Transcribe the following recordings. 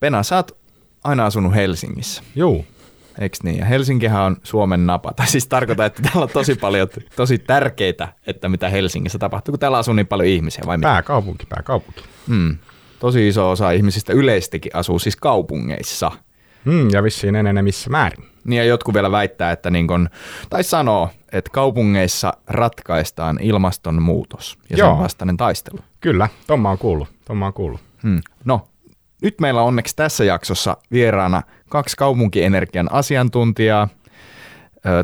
Pena, sä oot aina asunut Helsingissä. Juu. Eikö niin? Ja Helsinkihän on Suomen napa. Tai siis tarkoittaa, että täällä on tosi paljon, tosi tärkeitä, että mitä Helsingissä tapahtuu, kun täällä asuu niin paljon ihmisiä. Vai mitä? Pääkaupunki, pääkaupunki. Hmm. Tosi iso osa ihmisistä yleistikin asuu siis kaupungeissa. Hmm, ja vissiin enenevissä määrin. Niin ja jotkut vielä väittää, että niin kun, tai sanoo, että kaupungeissa ratkaistaan ilmastonmuutos ja Joo. sen vastainen taistelu. Kyllä, Tomma on kuullut. Tomma on kuullut. Hmm. No, nyt meillä on onneksi tässä jaksossa vieraana kaksi kaupunkienergian asiantuntijaa.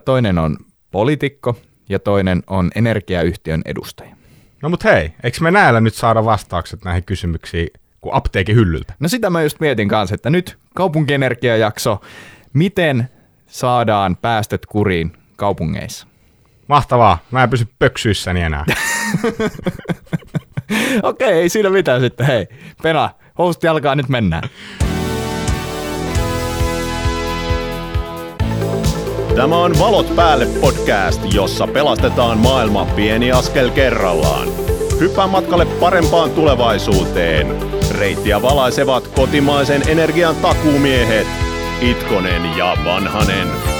Toinen on poliitikko ja toinen on energiayhtiön edustaja. No mut hei, eikö me näillä nyt saada vastaukset näihin kysymyksiin kuin apteekin hyllyltä? No sitä mä just mietin kanssa, että nyt kaupunkienergiajakso, miten saadaan päästöt kuriin kaupungeissa? Mahtavaa, mä en pysy pöksyissäni enää. Okei, ei siinä mitään sitten. Hei, Pena, housut jalkaa nyt mennään. Tämä on Valot päälle podcast, jossa pelastetaan maailma pieni askel kerrallaan. Hyppää matkalle parempaan tulevaisuuteen. Reittiä valaisevat kotimaisen energian takuumiehet Itkonen ja Vanhanen.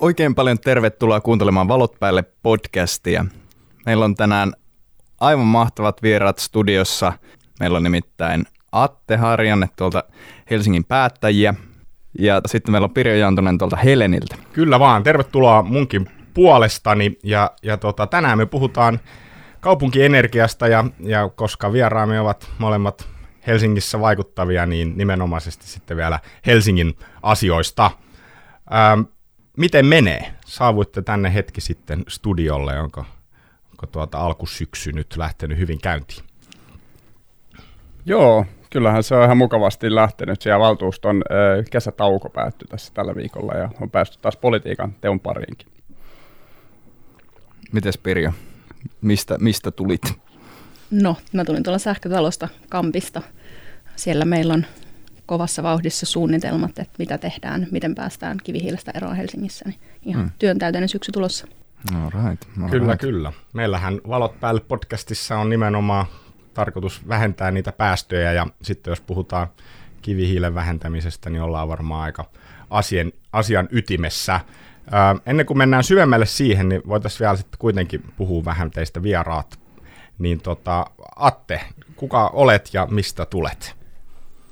Oikein paljon tervetuloa kuuntelemaan Valot päälle podcastia. Meillä on tänään aivan mahtavat vieraat studiossa. Meillä on nimittäin Atte Harjanne tuolta Helsingin päättäjiä ja sitten meillä on Pirjo Jantonen tuolta Heleniltä. Kyllä vaan, tervetuloa munkin puolestani. Ja, ja tota, tänään me puhutaan kaupunkienergiasta ja, ja koska vieraamme ovat molemmat Helsingissä vaikuttavia, niin nimenomaisesti sitten vielä Helsingin asioista. Ähm, miten menee? Saavuitte tänne hetki sitten studiolle, onko, onko tuota alkusyksy nyt lähtenyt hyvin käyntiin? Joo, kyllähän se on ihan mukavasti lähtenyt. Siellä valtuuston kesätauko päättyi tässä tällä viikolla ja on päästy taas politiikan teon pariinkin. Mites Pirjo? Mistä, mistä tulit? No, mä tulin tuolla sähkötalosta Kampista. Siellä meillä on kovassa vauhdissa suunnitelmat, että mitä tehdään, miten päästään kivihiilestä eroon Helsingissä. Niin ihan Hmm. hmm. työntäyteinen syksy tulossa. All right, all Kyllä, right. kyllä. Meillähän Valot päälle podcastissa on nimenomaan tarkoitus vähentää niitä päästöjä ja sitten jos puhutaan kivihiilen vähentämisestä, niin ollaan varmaan aika asian, asian ytimessä. Ää, ennen kuin mennään syvemmälle siihen, niin voitaisiin vielä sitten kuitenkin puhua vähän teistä vieraat. Niin tota, Atte, kuka olet ja mistä tulet?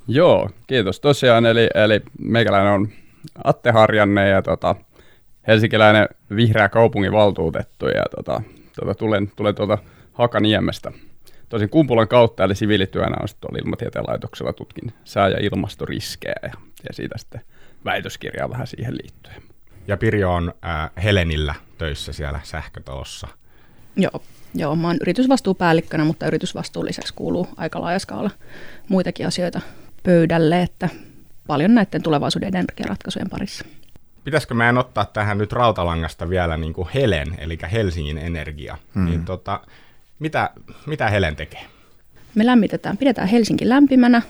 Joo, kiitos tosiaan. Eli, eli meikäläinen on Atte Harjanne ja tota, helsinkiläinen vihreä kaupunginvaltuutettu ja tota, tota, tulen, tulen tuolta Hakaniemestä. Tosin kumpulan kautta, eli siviilityönä on sitten tuolla ilmatieteen laitoksella tutkin sää- ja ilmastoriskejä ja, ja siitä sitten väitöskirjaa vähän siihen liittyen. Ja Pirjo on ää, Helenillä töissä siellä sähkötalossa. Joo, joo, mä oon yritysvastuupäällikkönä, mutta yritysvastuun lisäksi kuuluu aika laaja skaala muitakin asioita pöydälle, että paljon näiden tulevaisuuden energiaratkaisujen parissa. Pitäisikö meidän ottaa tähän nyt rautalangasta vielä niin kuin Helen, eli Helsingin Energia. Hmm. Mm. Niin tota, mitä, mitä Helen tekee? Me lämmitetään, pidetään Helsinki lämpimänä,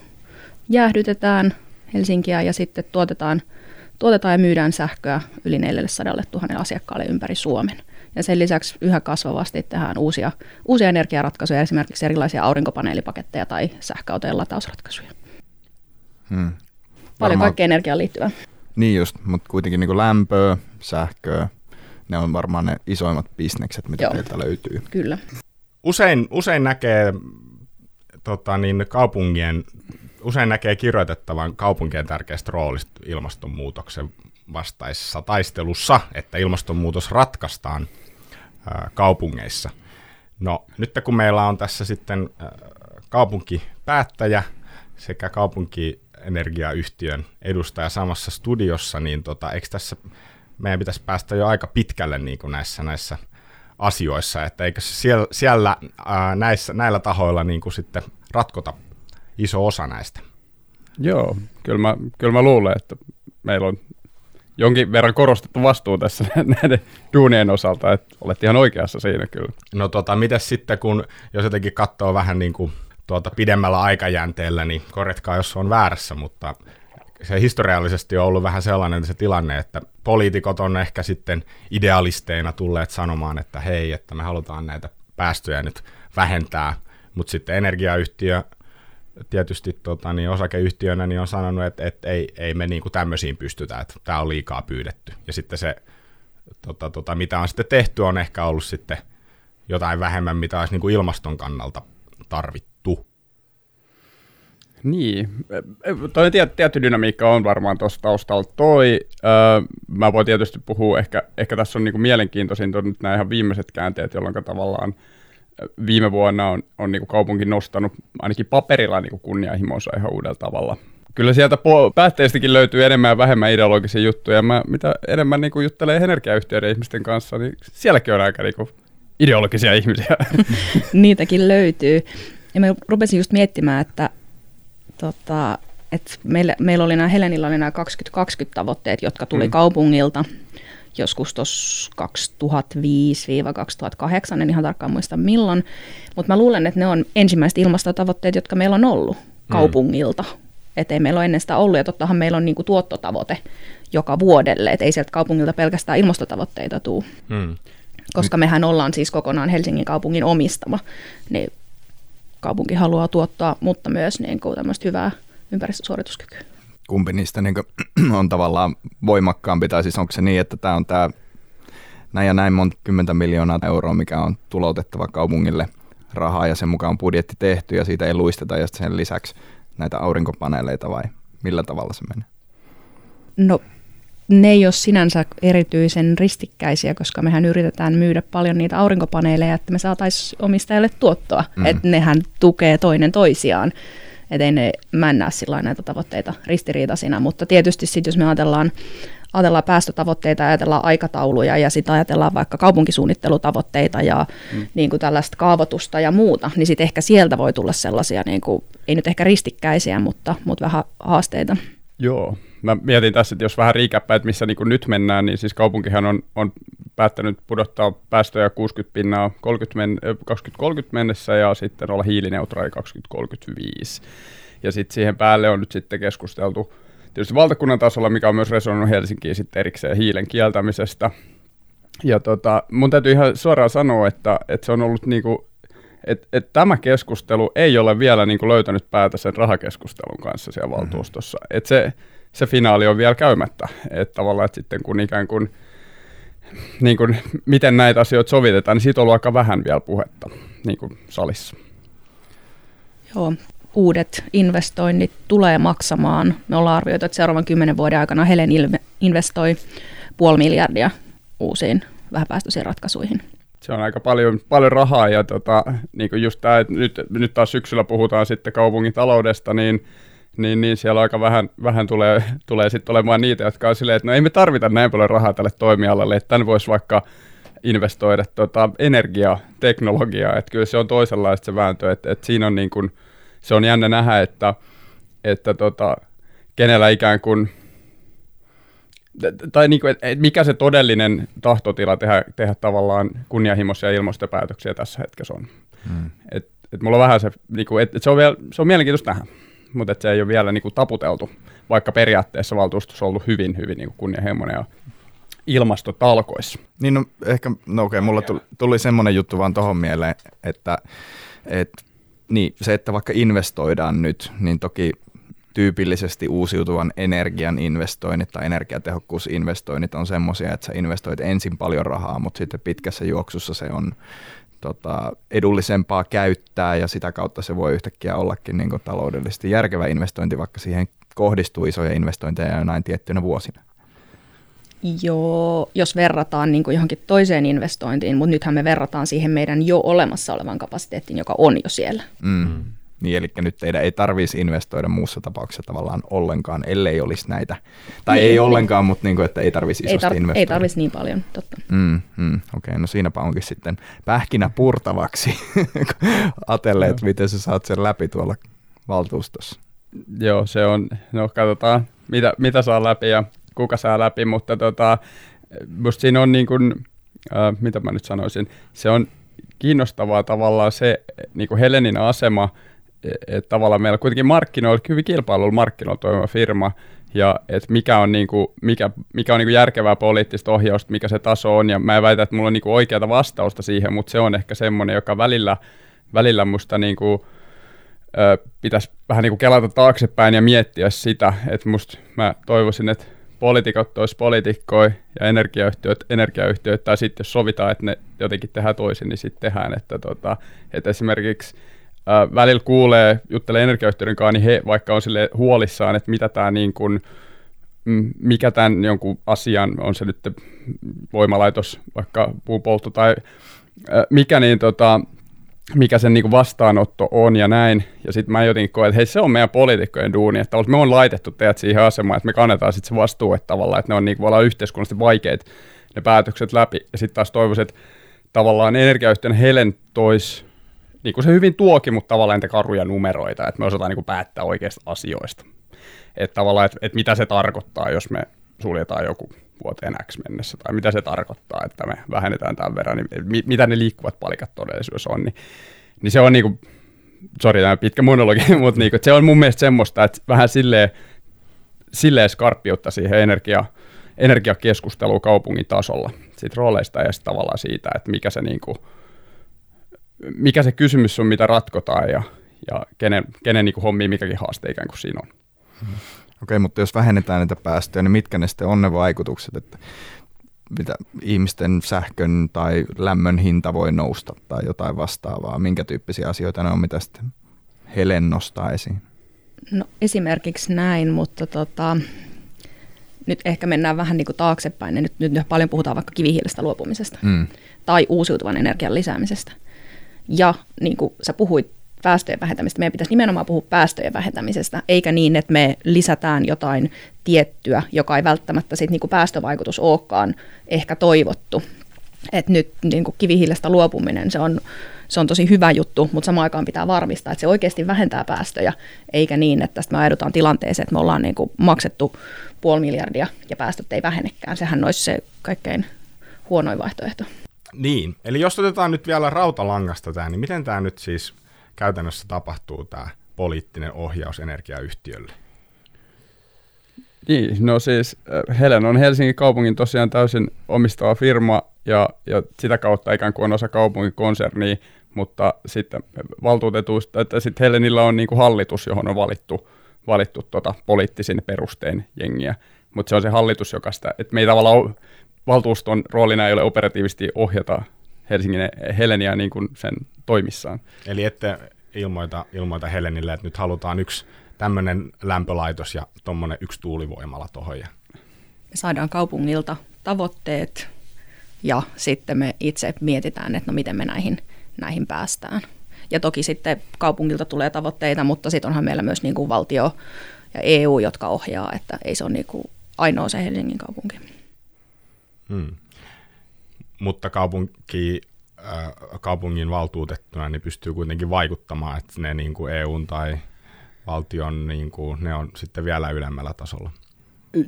jäähdytetään Helsinkiä ja sitten tuotetaan, tuotetaan ja myydään sähköä yli 400 000 asiakkaalle ympäri Suomen. Ja sen lisäksi yhä kasvavasti tehdään uusia, uusia energiaratkaisuja, esimerkiksi erilaisia aurinkopaneelipaketteja tai sähköautojen latausratkaisuja. Hmm. Paljon kaikkea energiaan liittyvää. Niin just, mutta kuitenkin niin lämpöä, sähköä, ne on varmaan ne isoimmat bisnekset, mitä Joo. teiltä löytyy. Kyllä. Usein, usein näkee tota, niin kaupungien, usein näkee kirjoitettavan kaupunkien tärkeästä roolista ilmastonmuutoksen vastaisessa taistelussa, että ilmastonmuutos ratkaistaan ää, kaupungeissa. No nyt kun meillä on tässä sitten ää, kaupunkipäättäjä sekä kaupunkienergiayhtiön edustaja samassa studiossa, niin tota, eikö tässä meidän pitäisi päästä jo aika pitkälle niin kuin näissä, näissä asioissa, että eikö siellä, siellä ää, näissä, näillä tahoilla niin kuin sitten ratkota iso osa näistä. Joo, kyllä mä, kyllä mä luulen, että meillä on jonkin verran korostettu vastuu tässä näiden duunien osalta, että olet ihan oikeassa siinä kyllä. No tota, mites sitten, kun jos jotenkin katsoo vähän niin kuin tuota pidemmällä aikajänteellä, niin korjatkaa, jos on väärässä, mutta se historiallisesti on ollut vähän sellainen se tilanne, että poliitikot on ehkä sitten idealisteina tulleet sanomaan, että hei, että me halutaan näitä päästöjä nyt vähentää, mutta sitten energiayhtiö tietysti tota, niin osakeyhtiönä niin on sanonut, että, että ei, ei me niin kuin tämmöisiin pystytä, että tämä on liikaa pyydetty. Ja sitten se, tota, tota, mitä on sitten tehty, on ehkä ollut sitten jotain vähemmän, mitä olisi niin kuin ilmaston kannalta tarvittu. Niin, toi tietty, tietty dynamiikka on varmaan tuossa taustalla toi. Öö, mä voin tietysti puhua, ehkä, ehkä tässä on niinku mielenkiintoisin nyt nämä ihan viimeiset käänteet, jolloin tavallaan viime vuonna on, on niinku kaupunki nostanut ainakin paperilla niinku kunnianhimonsa ihan uudella tavalla. Kyllä sieltä po- päätteistäkin löytyy enemmän ja vähemmän ideologisia juttuja. Mä, mitä enemmän niinku juttelee energiayhtiöiden ihmisten kanssa, niin sielläkin on aika niinku ideologisia ihmisiä. Niitäkin löytyy. Ja mä rupesin just miettimään, että tota, et meillä, meillä oli nämä Helenillä oli nämä 2020 tavoitteet, jotka tuli mm. kaupungilta joskus tuossa 2005-2008, en ihan tarkkaan muista milloin, mutta mä luulen, että ne on ensimmäiset ilmastotavoitteet, jotka meillä on ollut mm. kaupungilta. Että ei meillä ole ennen sitä ollut, ja tottahan meillä on niinku tuottotavoite joka vuodelle, että ei sieltä kaupungilta pelkästään ilmastotavoitteita tule. Mm. Koska mehän ollaan siis kokonaan Helsingin kaupungin omistama, niin kaupunki haluaa tuottaa, mutta myös niin kuin tämmöistä hyvää ympäristösuorituskykyä. Kumpi niistä niin kuin, on tavallaan voimakkaampi, tai siis onko se niin, että tämä on tämä näin ja näin monta kymmentä miljoonaa euroa, mikä on tuloutettava kaupungille rahaa ja sen mukaan on budjetti tehty ja siitä ei luisteta ja sen lisäksi näitä aurinkopaneeleita vai millä tavalla se menee? No ne ei ole sinänsä erityisen ristikkäisiä, koska mehän yritetään myydä paljon niitä aurinkopaneeleja, että me saataisiin omistajalle tuottoa. Mm. Että nehän tukee toinen toisiaan. Että ei ne männää sillä näitä tavoitteita ristiriitaisina. Mutta tietysti sitten, jos me ajatellaan, ajatellaan päästötavoitteita, ajatellaan aikatauluja ja sitten ajatellaan vaikka kaupunkisuunnittelutavoitteita ja mm. niin kuin tällaista kaavoitusta ja muuta, niin sitten ehkä sieltä voi tulla sellaisia, niin kuin, ei nyt ehkä ristikkäisiä, mutta, mutta vähän haasteita. Joo, mä mietin tässä, että jos vähän riikäppää, että missä niin nyt mennään, niin siis kaupunkihan on, on päättänyt pudottaa päästöjä 60 pinnaa 30 men, 2030 mennessä ja sitten olla hiilineutraali 2035. Ja sitten siihen päälle on nyt sitten keskusteltu tietysti valtakunnan tasolla, mikä on myös resonoinut Helsinkiin sitten erikseen hiilen kieltämisestä. Ja tota, mun täytyy ihan suoraan sanoa, että, että se on ollut niinku, että et tämä keskustelu ei ole vielä niinku löytänyt päätä sen rahakeskustelun kanssa siellä mm-hmm. valtuustossa. Mm-hmm. Että se, se finaali on vielä käymättä. Että tavallaan, että sitten kun ikään kuin, niin kuin, miten näitä asioita sovitetaan, niin siitä on ollut aika vähän vielä puhetta niin kuin salissa. Joo, uudet investoinnit tulee maksamaan. Me ollaan arvioitu, että seuraavan kymmenen vuoden aikana Helen investoi puoli miljardia uusiin vähäpäästöisiin ratkaisuihin. Se on aika paljon, paljon rahaa ja tota, niin kuin just tämä, että nyt, nyt taas syksyllä puhutaan sitten kaupungin taloudesta, niin niin, niin siellä aika vähän, vähän tulee, tulee sitten olemaan niitä, jotka on silleen, että no ei me tarvita näin paljon rahaa tälle toimialalle, että tämän voisi vaikka investoida tota, energiateknologiaa, että kyllä se on toisenlaista se vääntö, että, että siinä on niin kuin, se on jännä nähdä, että, että tota, kenellä ikään kuin, tai niin kuin, että mikä se todellinen tahtotila tehdä, tehdä tavallaan kunnianhimoisia ilmastopäätöksiä tässä hetkessä on. Hmm. Et, et mulla on vähän se, niin kuin, että, että se, on vielä, se on mielenkiintoista nähdä mutta se ei ole vielä niin kuin taputeltu, vaikka periaatteessa valtuustossa on ollut hyvin, hyvin niin kuin kunnianhimoinen ja ilmastotalkoissa. Niin no, ehkä, no okei, okay, mulla tuli, tuli semmoinen juttu vaan tuohon mieleen, että, että niin, se, että vaikka investoidaan nyt, niin toki tyypillisesti uusiutuvan energian investoinnit tai energiatehokkuusinvestoinnit on semmoisia, että sä investoit ensin paljon rahaa, mutta sitten pitkässä juoksussa se on tota, edullisempaa käyttää ja sitä kautta se voi yhtäkkiä ollakin niin kuin taloudellisesti järkevä investointi, vaikka siihen kohdistuu isoja investointeja näin tiettynä vuosina. Joo, jos verrataan niin kuin johonkin toiseen investointiin, mutta nythän me verrataan siihen meidän jo olemassa olevan kapasiteettiin, joka on jo siellä. Mm. Niin, eli nyt teidän ei tarvitsisi investoida muussa tapauksessa tavallaan ollenkaan, ellei olisi näitä. Tai niin, ei niin. ollenkaan, mutta niin kuin, että ei tarvitsisi isosti ei tar- investoida. Ei tarvitsisi niin paljon, totta. Mm, mm, Okei, okay, no siinäpä onkin sitten pähkinä purtavaksi atelleet, miten sä saat sen läpi tuolla valtuustossa. Joo, se on, no katsotaan, mitä, mitä saa läpi ja kuka saa läpi, mutta tota, musta siinä on niin kuin, äh, mitä mä nyt sanoisin, se on kiinnostavaa tavallaan se niin kuin Helenin asema, että tavallaan meillä kuitenkin markkinoilla, hyvin kilpailulla markkinoilla toimiva firma, ja että mikä on, niinku, mikä, mikä on niinku järkevää poliittista ohjausta, mikä se taso on, ja mä en väitä, että mulla on niinku oikeata vastausta siihen, mutta se on ehkä semmoinen, joka välillä, välillä musta niinku, ö, pitäisi vähän niinku kelata taaksepäin ja miettiä sitä, että musta mä toivoisin, että poliitikot olisi poliitikkoja ja energiayhtiöt, energiayhtiöt, tai sitten jos sovitaan, että ne jotenkin tehdään toisin, niin sitten tehdään, että, tota, että esimerkiksi välillä kuulee, juttelee energiayhtiöiden kanssa, niin he vaikka on sille huolissaan, että mitä tämä niin kuin, mikä tämän jonkun asian, on se nyt voimalaitos, vaikka puupoltto tai mikä, niin tota, mikä sen niin vastaanotto on ja näin. Ja sitten mä jotenkin koen, että hei se on meidän poliitikkojen duuni, että me on laitettu teidät siihen asemaan, että me kannetaan sitten se vastuu, että tavallaan, että ne on niin kuin yhteiskunnallisesti vaikeat ne päätökset läpi. Ja sitten taas toivoisin, että tavallaan energiayhtiön Helen tois, niin kuin se hyvin tuokin, mutta tavallaan niitä karuja numeroita, että me osataan niin kuin päättää oikeista asioista. Että tavallaan, että, että mitä se tarkoittaa, jos me suljetaan joku vuoteen X mennessä, tai mitä se tarkoittaa, että me vähennetään tämän verran, niin mitä ne liikkuvat palikat todellisuudessa on, niin, niin se on niin kuin, sori tämä pitkä monologi, mutta niin kuin, se on mun mielestä semmoista, että vähän silleen, silleen skarppiutta siihen energia, energiakeskusteluun kaupungin tasolla, siitä rooleista ja sitten tavallaan siitä, että mikä se, niin kuin, mikä se kysymys on, mitä ratkotaan ja, ja kenen, kenen niin kuin hommia mikäkin haaste ikään kuin siinä on. Hmm. Okei, mutta jos vähennetään niitä päästöjä, niin mitkä ne sitten on ne vaikutukset, että mitä ihmisten sähkön tai lämmön hinta voi nousta tai jotain vastaavaa? Minkä tyyppisiä asioita ne on, mitä sitten Helen nostaa esiin? No esimerkiksi näin, mutta tota, nyt ehkä mennään vähän niin kuin taaksepäin. Ja nyt, nyt paljon puhutaan vaikka kivihiilestä luopumisesta mm. tai uusiutuvan energian lisäämisestä. Ja niin kuin sä puhuit päästöjen vähentämistä. Meidän pitäisi nimenomaan puhua päästöjen vähentämisestä, eikä niin, että me lisätään jotain tiettyä, joka ei välttämättä sit niinku päästövaikutus olekaan ehkä toivottu. Et nyt niinku kivihiilestä luopuminen, se on, se on tosi hyvä juttu, mutta samaan aikaan pitää varmistaa, että se oikeasti vähentää päästöjä, eikä niin, että tästä me ajaudutaan tilanteeseen, että me ollaan niinku maksettu puoli miljardia ja päästöt ei vähenekään. Sehän olisi se kaikkein huonoin vaihtoehto. Niin, eli jos otetaan nyt vielä rautalangasta tämä, niin miten tämä nyt siis – käytännössä tapahtuu tämä poliittinen ohjaus energiayhtiölle? Niin, no siis äh, Helen on Helsingin kaupungin tosiaan täysin omistava firma ja, ja sitä kautta ikään kuin on osa kaupungin konsernia, mutta sitten valtuutetuista, että sitten Helenillä on niin kuin hallitus, johon on valittu, valittu tota poliittisin perustein jengiä, mutta se on se hallitus, joka sitä, että me ei tavallaan valtuuston roolina ei ole operatiivisesti ohjata Helsingin Heleniä niin kuin sen toimissaan. Eli ette ilmoita, ilmoita Helenille, että nyt halutaan yksi tämmöinen lämpölaitos ja tuommoinen yksi tuulivoimala tuohon. Ja... Me saadaan kaupungilta tavoitteet ja sitten me itse mietitään, että no miten me näihin, näihin päästään. Ja toki sitten kaupungilta tulee tavoitteita, mutta sitten onhan meillä myös niin kuin valtio ja EU, jotka ohjaa, että ei se ole niin kuin ainoa se Helsingin kaupunki. Hmm mutta kaupunki, äh, kaupungin valtuutettuna niin pystyy kuitenkin vaikuttamaan, että ne niin kuin EUn tai valtion, niin kuin, ne on sitten vielä ylemmällä tasolla.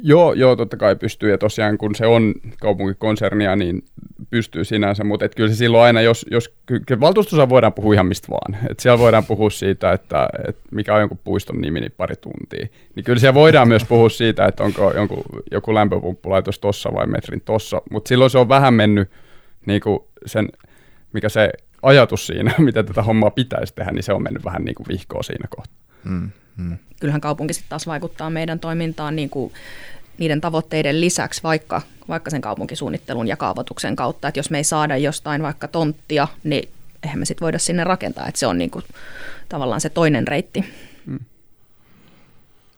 Joo, joo, totta kai pystyy, ja tosiaan kun se on kaupunkikonsernia, niin pystyy sinänsä, mutta et kyllä se silloin aina, jos, jos valtuustossa voidaan puhua ihan mistä vaan, että siellä voidaan puhua siitä, että, että mikä on jonkun puiston nimi, niin pari tuntia, niin kyllä siellä voidaan myös puhua siitä, että onko jonkun, joku lämpöpumppulaitos tossa vai metrin tossa, mutta silloin se on vähän mennyt niin kuin sen, mikä se ajatus siinä, miten tätä hommaa pitäisi tehdä, niin se on mennyt vähän niin kuin vihkoa siinä kohtaa. Mm, mm. Kyllähän kaupunki sitten taas vaikuttaa meidän toimintaan niin kuin niiden tavoitteiden lisäksi vaikka, vaikka sen kaupunkisuunnittelun ja kaavoituksen kautta, että jos me ei saada jostain vaikka tonttia, niin eihän me sitten voida sinne rakentaa, että se on niin kuin, tavallaan se toinen reitti. Mm.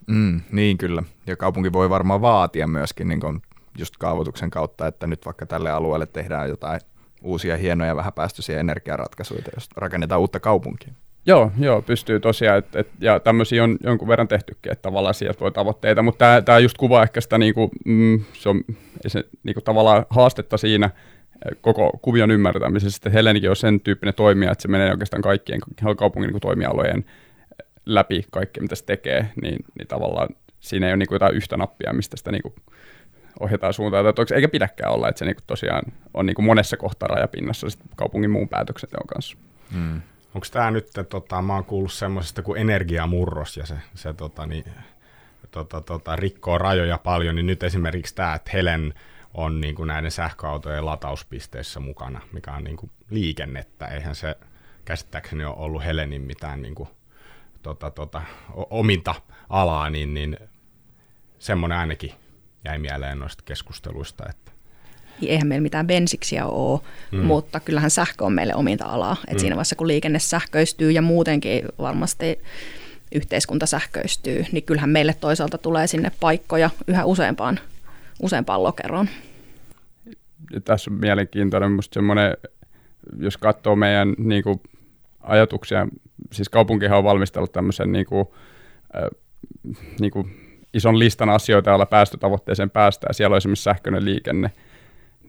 Mm, niin kyllä, ja kaupunki voi varmaan vaatia myöskin niin kuin just kaavoituksen kautta, että nyt vaikka tälle alueelle tehdään jotain uusia hienoja vähäpäästöisiä energiaratkaisuja, jos rakennetaan uutta kaupunkia. Joo, joo, pystyy tosiaan, et, et, ja tämmöisiä on jonkun verran tehtykin, että tavallaan sieltä voi tavoitteita, mutta tämä just kuvaa ehkä sitä, niinku, mm, se on se, niinku, tavallaan haastetta siinä koko kuvion ymmärtämisessä, että Helenikin on sen tyyppinen toimija, että se menee oikeastaan kaikkien kaupungin niinku, toimialojen läpi kaikki, mitä se tekee, niin, niin tavallaan siinä ei ole niinku, jotain yhtä nappia, mistä sitä niinku, ohjataan suuntaan tai toiseksi, eikä pidäkään olla, että se niinku tosiaan on niinku monessa kohtaa rajapinnassa kaupungin muun päätöksenteon kanssa. Mm. Onko tämä nyt, tota, mä oon kuullut semmoisesta kuin energiamurros ja se, se tota, niin, tota, tota, rikkoo rajoja paljon, niin nyt esimerkiksi tämä, että Helen on niin kuin näiden sähköautojen latauspisteissä mukana, mikä on niin kuin liikennettä. Eihän se käsittääkseni ole ollut Helenin mitään niin kuin, tota, tota, ominta alaa, niin, niin semmoinen ainakin jäi mieleen noista keskusteluista, että eihän meillä mitään bensiksiä ole, mm. mutta kyllähän sähkö on meille ominta alaa. Et mm. Siinä vaiheessa, kun liikenne sähköistyy ja muutenkin varmasti yhteiskunta sähköistyy, niin kyllähän meille toisaalta tulee sinne paikkoja yhä useampaan, useampaan lokeroon. Tässä on mielenkiintoinen minusta semmoinen, jos katsoo meidän niin kuin, ajatuksia, siis kaupunkihan on valmistellut tämmöisen niin kuin, äh, niin kuin, ison listan asioita, joilla päästötavoitteeseen päästään. Siellä on esimerkiksi sähköinen liikenne,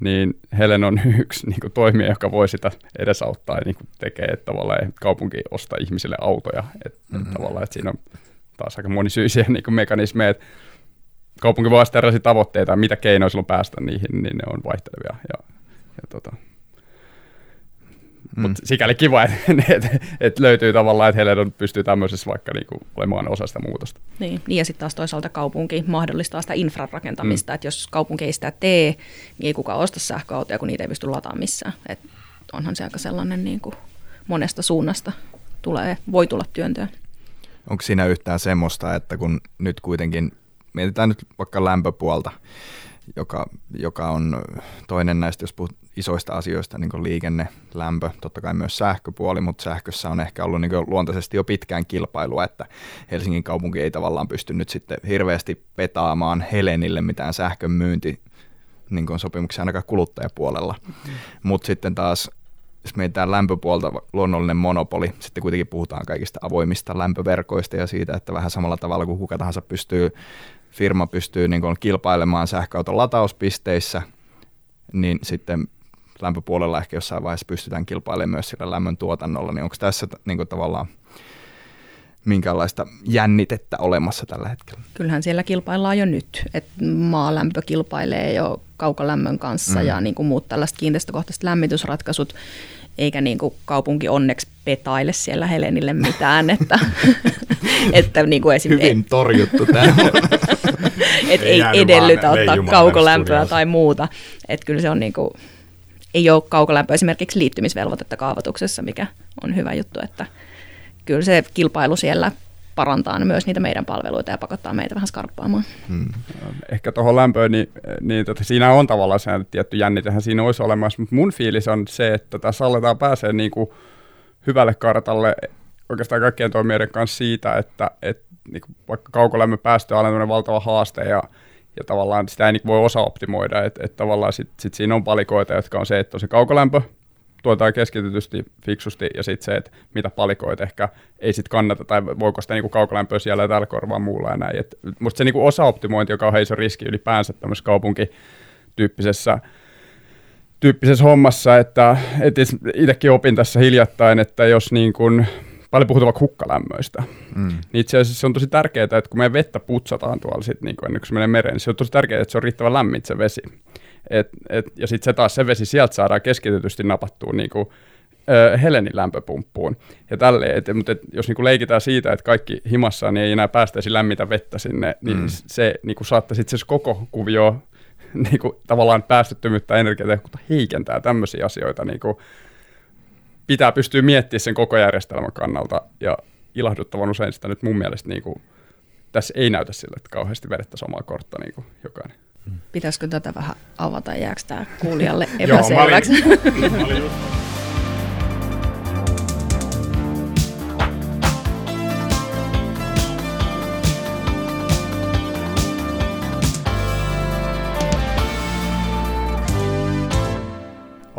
niin Helen on yksi niin kuin, toimija, joka voi sitä edesauttaa ja niin kuin, tekee, että tavallaan että kaupunki ostaa ihmisille autoja. Että, mm-hmm. tavallaan, että siinä on taas aika monisyisiä niin kuin, mekanismeja, että kaupunki voi asettaa erilaisia tavoitteita, mitä keinoja silloin päästä niihin, niin ne on vaihtelevia. Ja, ja tota, Mm. Mutta sikäli kiva, että et, et löytyy tavallaan, että Helen pystyy tämmöisessä vaikka niinku olemaan osa sitä muutosta. Niin, niin ja sitten taas toisaalta kaupunki mahdollistaa sitä infrarakentamista, mm. että jos kaupunki ei sitä tee, niin ei kukaan osta sähköautoja, kun niitä ei pysty lataamaan missään. Et onhan se aika sellainen niin kuin monesta suunnasta tulee, voi tulla työntöä. Onko siinä yhtään semmoista, että kun nyt kuitenkin mietitään nyt vaikka lämpöpuolta, joka, joka on toinen näistä, jos puhut isoista asioista, niin kuin liikenne, lämpö, totta kai myös sähköpuoli, mutta sähkössä on ehkä ollut niin luontaisesti jo pitkään kilpailua, että Helsingin kaupunki ei tavallaan pysty nyt sitten hirveästi petaamaan Helenille mitään sähkön myynti niin kuin sopimuksia ainakaan kuluttajapuolella. Mm-hmm. Mutta sitten taas jos mietitään lämpöpuolta, luonnollinen monopoli, sitten kuitenkin puhutaan kaikista avoimista lämpöverkoista ja siitä, että vähän samalla tavalla kuin kuka tahansa pystyy, firma pystyy niin kuin kilpailemaan sähköauton latauspisteissä, niin sitten lämpöpuolella ehkä jossain vaiheessa pystytään kilpailemaan myös sillä lämmön tuotannolla, niin onko tässä niin kuin tavallaan minkälaista jännitettä olemassa tällä hetkellä? Kyllähän siellä kilpaillaan jo nyt, että maalämpö kilpailee jo kaukolämmön kanssa mm. ja niin kuin muut tällaiset kiinteistökohtaiset lämmitysratkaisut, eikä niin kuin kaupunki onneksi petaile siellä Helenille mitään. Että, että niin kuin esim, Hyvin torjuttu tämä. et ei, ei edellytä ottaa kaukolämpöä tai muuta. Että kyllä se on niin kuin, ei ole kaukolämpö esimerkiksi liittymisvelvoitetta kaavoituksessa, mikä on hyvä juttu, että kyllä se kilpailu siellä parantaa myös niitä meidän palveluita ja pakottaa meitä vähän skarppaamaan. Hmm. Ehkä tuohon lämpöön, niin, niin tota, siinä on tavallaan se tietty jännitehän siinä olisi olemassa, mutta mun fiilis on se, että tässä aletaan pääsee niin kuin hyvälle kartalle oikeastaan kaikkien toimijoiden kanssa siitä, että, että niin kuin vaikka kaukolämmön päästö on valtava haaste ja ja tavallaan sitä ei niin voi osa optimoida, että et tavallaan sit, sit siinä on palikoita, jotka on se, että on se kaukolämpö, tuotaan keskitetysti, fiksusti, ja sitten se, että mitä palikoita ehkä ei sitten kannata, tai voiko sitä niinku kaukolämpöä siellä ja täällä korvaa muulla ja näin. Et musta se niinku osa-optimointi, joka on iso riski ylipäänsä tämmöisessä kaupunkityyppisessä tyyppisessä hommassa, että et itsekin opin tässä hiljattain, että jos niin paljon puhutaan vaikka hukkalämmöistä. Mm. Niin itse asiassa se on tosi tärkeää, että kun me vettä putsataan tuolla sit, niin ennen kuin se menee mereen, niin se on tosi tärkeää, että se on riittävän lämmin se vesi. Et, et, ja sitten se taas se vesi sieltä saadaan keskitetysti napattua niin kuin, ö, Helenin lämpöpumppuun. Ja tälle, et, mutta et, jos niin kuin leikitään siitä, että kaikki himassa niin ei enää päästäisi lämmitä vettä sinne, niin mm. se niin kuin saattaa sitten se koko kuvio niin kuin, tavallaan päästöttömyyttä energiatehokkuutta heikentää tämmöisiä asioita. Niin kuin, pitää pystyä miettimään sen koko järjestelmän kannalta, ja ilahduttavan usein sitä nyt mun mielestä niin kuin, tässä ei näytä sille, että kauheasti vedettäisiin omaa kortta niin kuin jokainen. Pitäisikö tätä vähän avata, jääkö tämä kuulijalle epäselväksi? Joo, mä olin, mä olin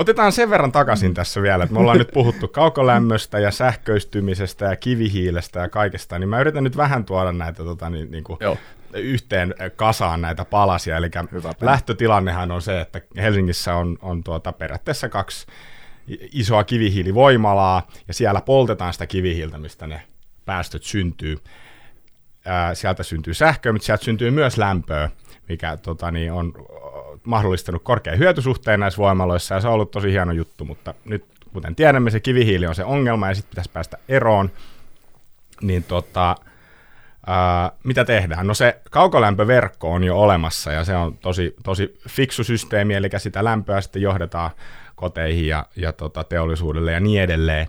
Otetaan sen verran takaisin tässä vielä, että me ollaan nyt puhuttu kaukolämmöstä ja sähköistymisestä ja kivihiilestä ja kaikesta, niin mä yritän nyt vähän tuoda näitä tota, niin, niin kuin yhteen kasaan näitä palasia. Eli lähtötilannehan on se, että Helsingissä on, on tuota periaatteessa kaksi isoa kivihiilivoimalaa, ja siellä poltetaan sitä kivihiiltä, mistä ne päästöt syntyy. Ää, sieltä syntyy sähköä, mutta sieltä syntyy myös lämpöä, mikä tota, niin on mahdollistanut korkean hyötysuhteen näissä voimaloissa, ja se on ollut tosi hieno juttu, mutta nyt kuten tiedämme, se kivihiili on se ongelma, ja sitten pitäisi päästä eroon, niin tota, Ää, mitä tehdään? No se kaukolämpöverkko on jo olemassa ja se on tosi, tosi fiksu systeemi, eli sitä lämpöä sitten johdetaan koteihin ja, ja tota, teollisuudelle ja niin edelleen.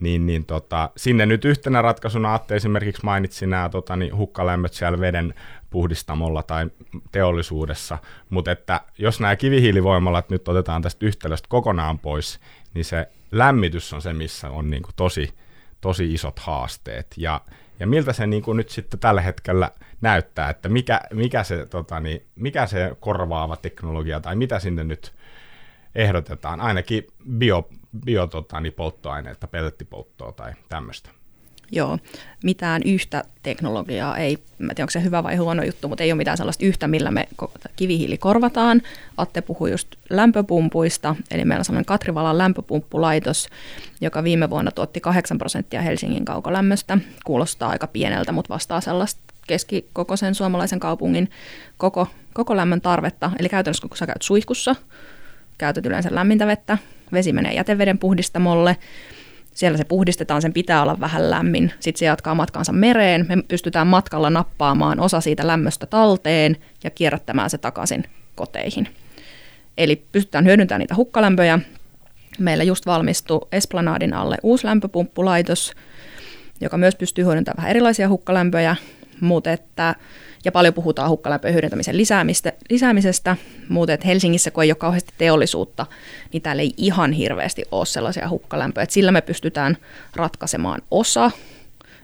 Niin, niin tota, sinne nyt yhtenä ratkaisuna Atte esimerkiksi mainitsi nämä tota, niin hukkalämmöt siellä veden puhdistamolla tai teollisuudessa, mutta että jos nämä kivihiilivoimalat nyt otetaan tästä yhtälöstä kokonaan pois, niin se lämmitys on se, missä on niin kuin tosi, tosi isot haasteet. Ja, ja miltä se niin kuin nyt sitten tällä hetkellä näyttää, että mikä, mikä, se, tota, niin, mikä se korvaava teknologia tai mitä sinne nyt ehdotetaan, ainakin bio, bio tota, niin pellettipolttoa tai tämmöistä. Joo, mitään yhtä teknologiaa ei, mä tiedän onko se hyvä vai huono juttu, mutta ei ole mitään sellaista yhtä, millä me kivihiili korvataan. Atte puhui just lämpöpumpuista, eli meillä on sellainen Katrivalan lämpöpumppulaitos, joka viime vuonna tuotti 8 prosenttia Helsingin kaukolämmöstä. Kuulostaa aika pieneltä, mutta vastaa sellaista keskikokoisen suomalaisen kaupungin koko, koko lämmön tarvetta. Eli käytännössä kun sä käyt suihkussa, käytät yleensä lämmintä vettä, vesi menee jäteveden puhdistamolle, siellä se puhdistetaan, sen pitää olla vähän lämmin. Sitten se jatkaa matkansa mereen. Me pystytään matkalla nappaamaan osa siitä lämmöstä talteen ja kierrättämään se takaisin koteihin. Eli pystytään hyödyntämään niitä hukkalämpöjä. Meillä just valmistui Esplanadin alle uusi lämpöpumppulaitos, joka myös pystyy hyödyntämään vähän erilaisia hukkalämpöjä, mutta että ja paljon puhutaan hukkalämpöjen hyödyntämisen lisäämisestä, mutta Helsingissä, kun ei ole kauheasti teollisuutta, niin täällä ei ihan hirveästi ole sellaisia hukkalämpöjä. Että sillä me pystytään ratkaisemaan osa.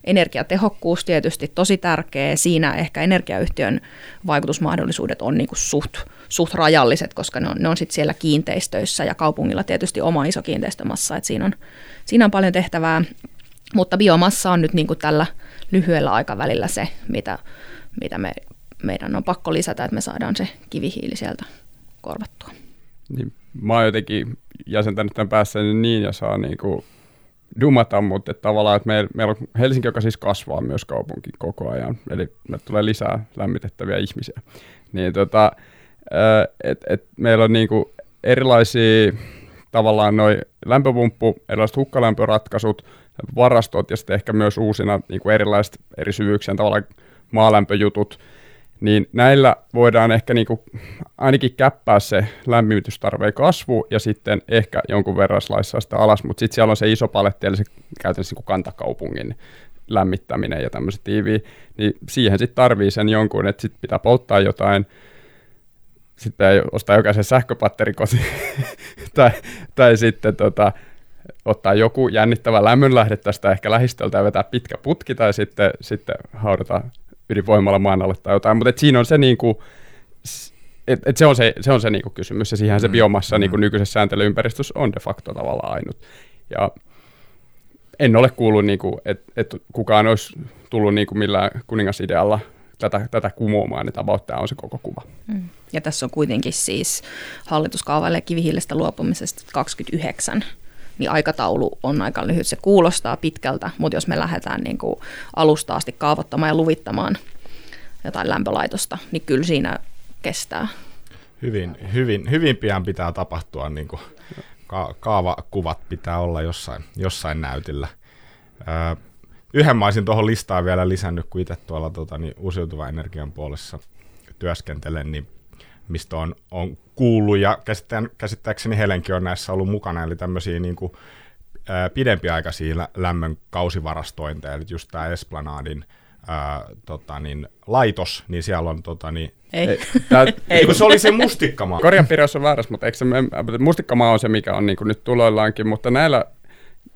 Energiatehokkuus tietysti tosi tärkeä. Siinä ehkä energiayhtiön vaikutusmahdollisuudet on niin kuin suht, suht rajalliset, koska ne on, ne on sit siellä kiinteistöissä ja kaupungilla tietysti oma iso kiinteistömassa, että siinä on, siinä on paljon tehtävää. Mutta biomassa on nyt niin kuin tällä lyhyellä aikavälillä se, mitä mitä me, meidän on pakko lisätä, että me saadaan se kivihiili sieltä korvattua. Niin, mä oon jotenkin jäsentänyt tämän päässä niin ja saa niin kuin dumata, mutta että tavallaan, että meillä, meillä on Helsinki, joka siis kasvaa myös kaupunki koko ajan, eli me tulee lisää lämmitettäviä ihmisiä. Niin tota, et, et meillä on niinku erilaisia tavallaan noin lämpöpumppu, erilaiset hukkalämpöratkaisut, varastot ja sitten ehkä myös uusina niin kuin erilaiset eri syvyyksien tavallaan maalämpöjutut, niin näillä voidaan ehkä niin kuin ainakin käppää se lämmitystarpeen kasvu ja sitten ehkä jonkun verran slaissaa sitä alas, mutta sitten siellä on se iso paletti, eli se käytännössä niin kuin kantakaupungin lämmittäminen ja tämmöiset tiivi, niin siihen sitten tarvii sen jonkun, että sitten pitää polttaa jotain, sitten ei ostaa jokaisen sähköpatteri kotiin, tai, tai sitten tota, ottaa joku jännittävä lämmönlähde tästä ehkä lähistöltä ja vetää pitkä putki, tai sitten, sitten haudata ydinvoimalla maan alle tai jotain, mutta siinä on se niin kuin, et, et se on se, se, on se niinku kysymys, ja siihen se mm. biomassa mm. niinku nykyisessä sääntelyympäristössä on de facto tavallaan ainut. Ja en ole kuullut, niinku, että et kukaan olisi tullut niinku millään kuningasidealla tätä, tätä kumoamaan, että about tämä on se koko kuva. Mm. Ja tässä on kuitenkin siis hallituskaavaille kivihiilestä luopumisesta 29 niin aikataulu on aika lyhyt. Se kuulostaa pitkältä, mutta jos me lähdetään niin kuin alusta asti kaavoittamaan ja luvittamaan jotain lämpölaitosta, niin kyllä siinä kestää. Hyvin, hyvin, hyvin pian pitää tapahtua, niin kuin ka- kaavakuvat pitää olla jossain, jossain näytillä. Öö, yhden mä olisin tuohon listaan vielä lisännyt, kun itse tuolla tota, niin uusiutuvan energian puolessa työskentelen, niin mistä on, on kuullut, ja käsittääkseni Helenkin on näissä ollut mukana, eli tämmöisiä niin kuin, ää, pidempiaikaisia lämmön kausivarastointeja, eli just tämä Esplanadin ää, tota, niin, laitos, niin siellä on tota, niin, ei. Tää, ei, kun se oli se mustikkamaa. Korjanpirjoissa on väärässä, mutta eikö se, mustikkamaa on se, mikä on niin kuin nyt tuloillaankin, mutta näillä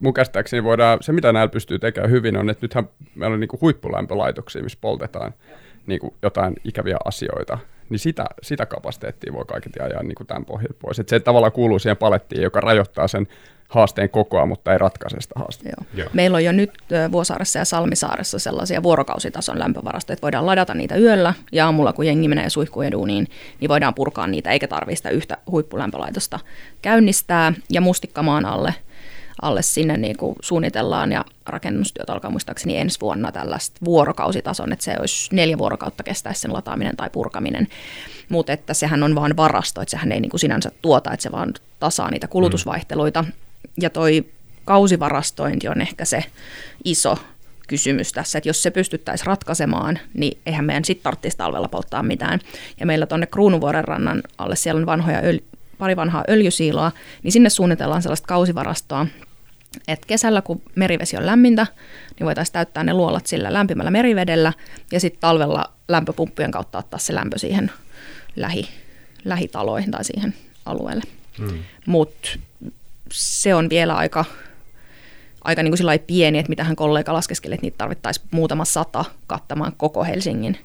mun käsittääkseni voidaan, se mitä näillä pystyy tekemään hyvin on, että nythän meillä on niin kuin huippulämpölaitoksia, missä poltetaan niin kuin jotain ikäviä asioita, niin sitä, sitä kapasiteettia voi kaiketi ajaa niin kuin tämän pohjalta pois. Et se tavallaan kuuluu siihen palettiin, joka rajoittaa sen haasteen kokoa, mutta ei ratkaise sitä haastetta. Joo. Joo. Meillä on jo nyt Vuosaaressa ja Salmisaaressa sellaisia vuorokausitason lämpövarastoja, että voidaan ladata niitä yöllä ja aamulla, kun jengi menee suihkuun niin, niin voidaan purkaa niitä, eikä tarvitse sitä yhtä huippulämpölaitosta käynnistää. Ja mustikkamaan alle alle sinne niin kuin suunnitellaan ja rakennustyöt alkaa muistaakseni ensi vuonna tällaista vuorokausitason, että se olisi neljä vuorokautta kestäisi sen lataaminen tai purkaminen, mutta että sehän on vaan varasto, että sehän ei niin kuin sinänsä tuota, että se vaan tasaa niitä kulutusvaihteluita. Ja toi kausivarastointi on ehkä se iso kysymys tässä, että jos se pystyttäisiin ratkaisemaan, niin eihän meidän sitten tarvitsisi talvella polttaa mitään. Ja meillä tuonne Kruunuvuoren rannan alle siellä on vanhoja öl- pari vanhaa öljysiiloa, niin sinne suunnitellaan sellaista kausivarastoa, että kesällä kun merivesi on lämmintä, niin voitaisiin täyttää ne luolat sillä lämpimällä merivedellä ja sitten talvella lämpöpumppujen kautta ottaa se lämpö siihen lähi, lähitaloihin tai siihen alueelle. Hmm. Mutta se on vielä aika, aika niin kuin pieni, että mitä hän kollega laskeskeli, että niitä tarvittaisiin muutama sata kattamaan koko Helsingin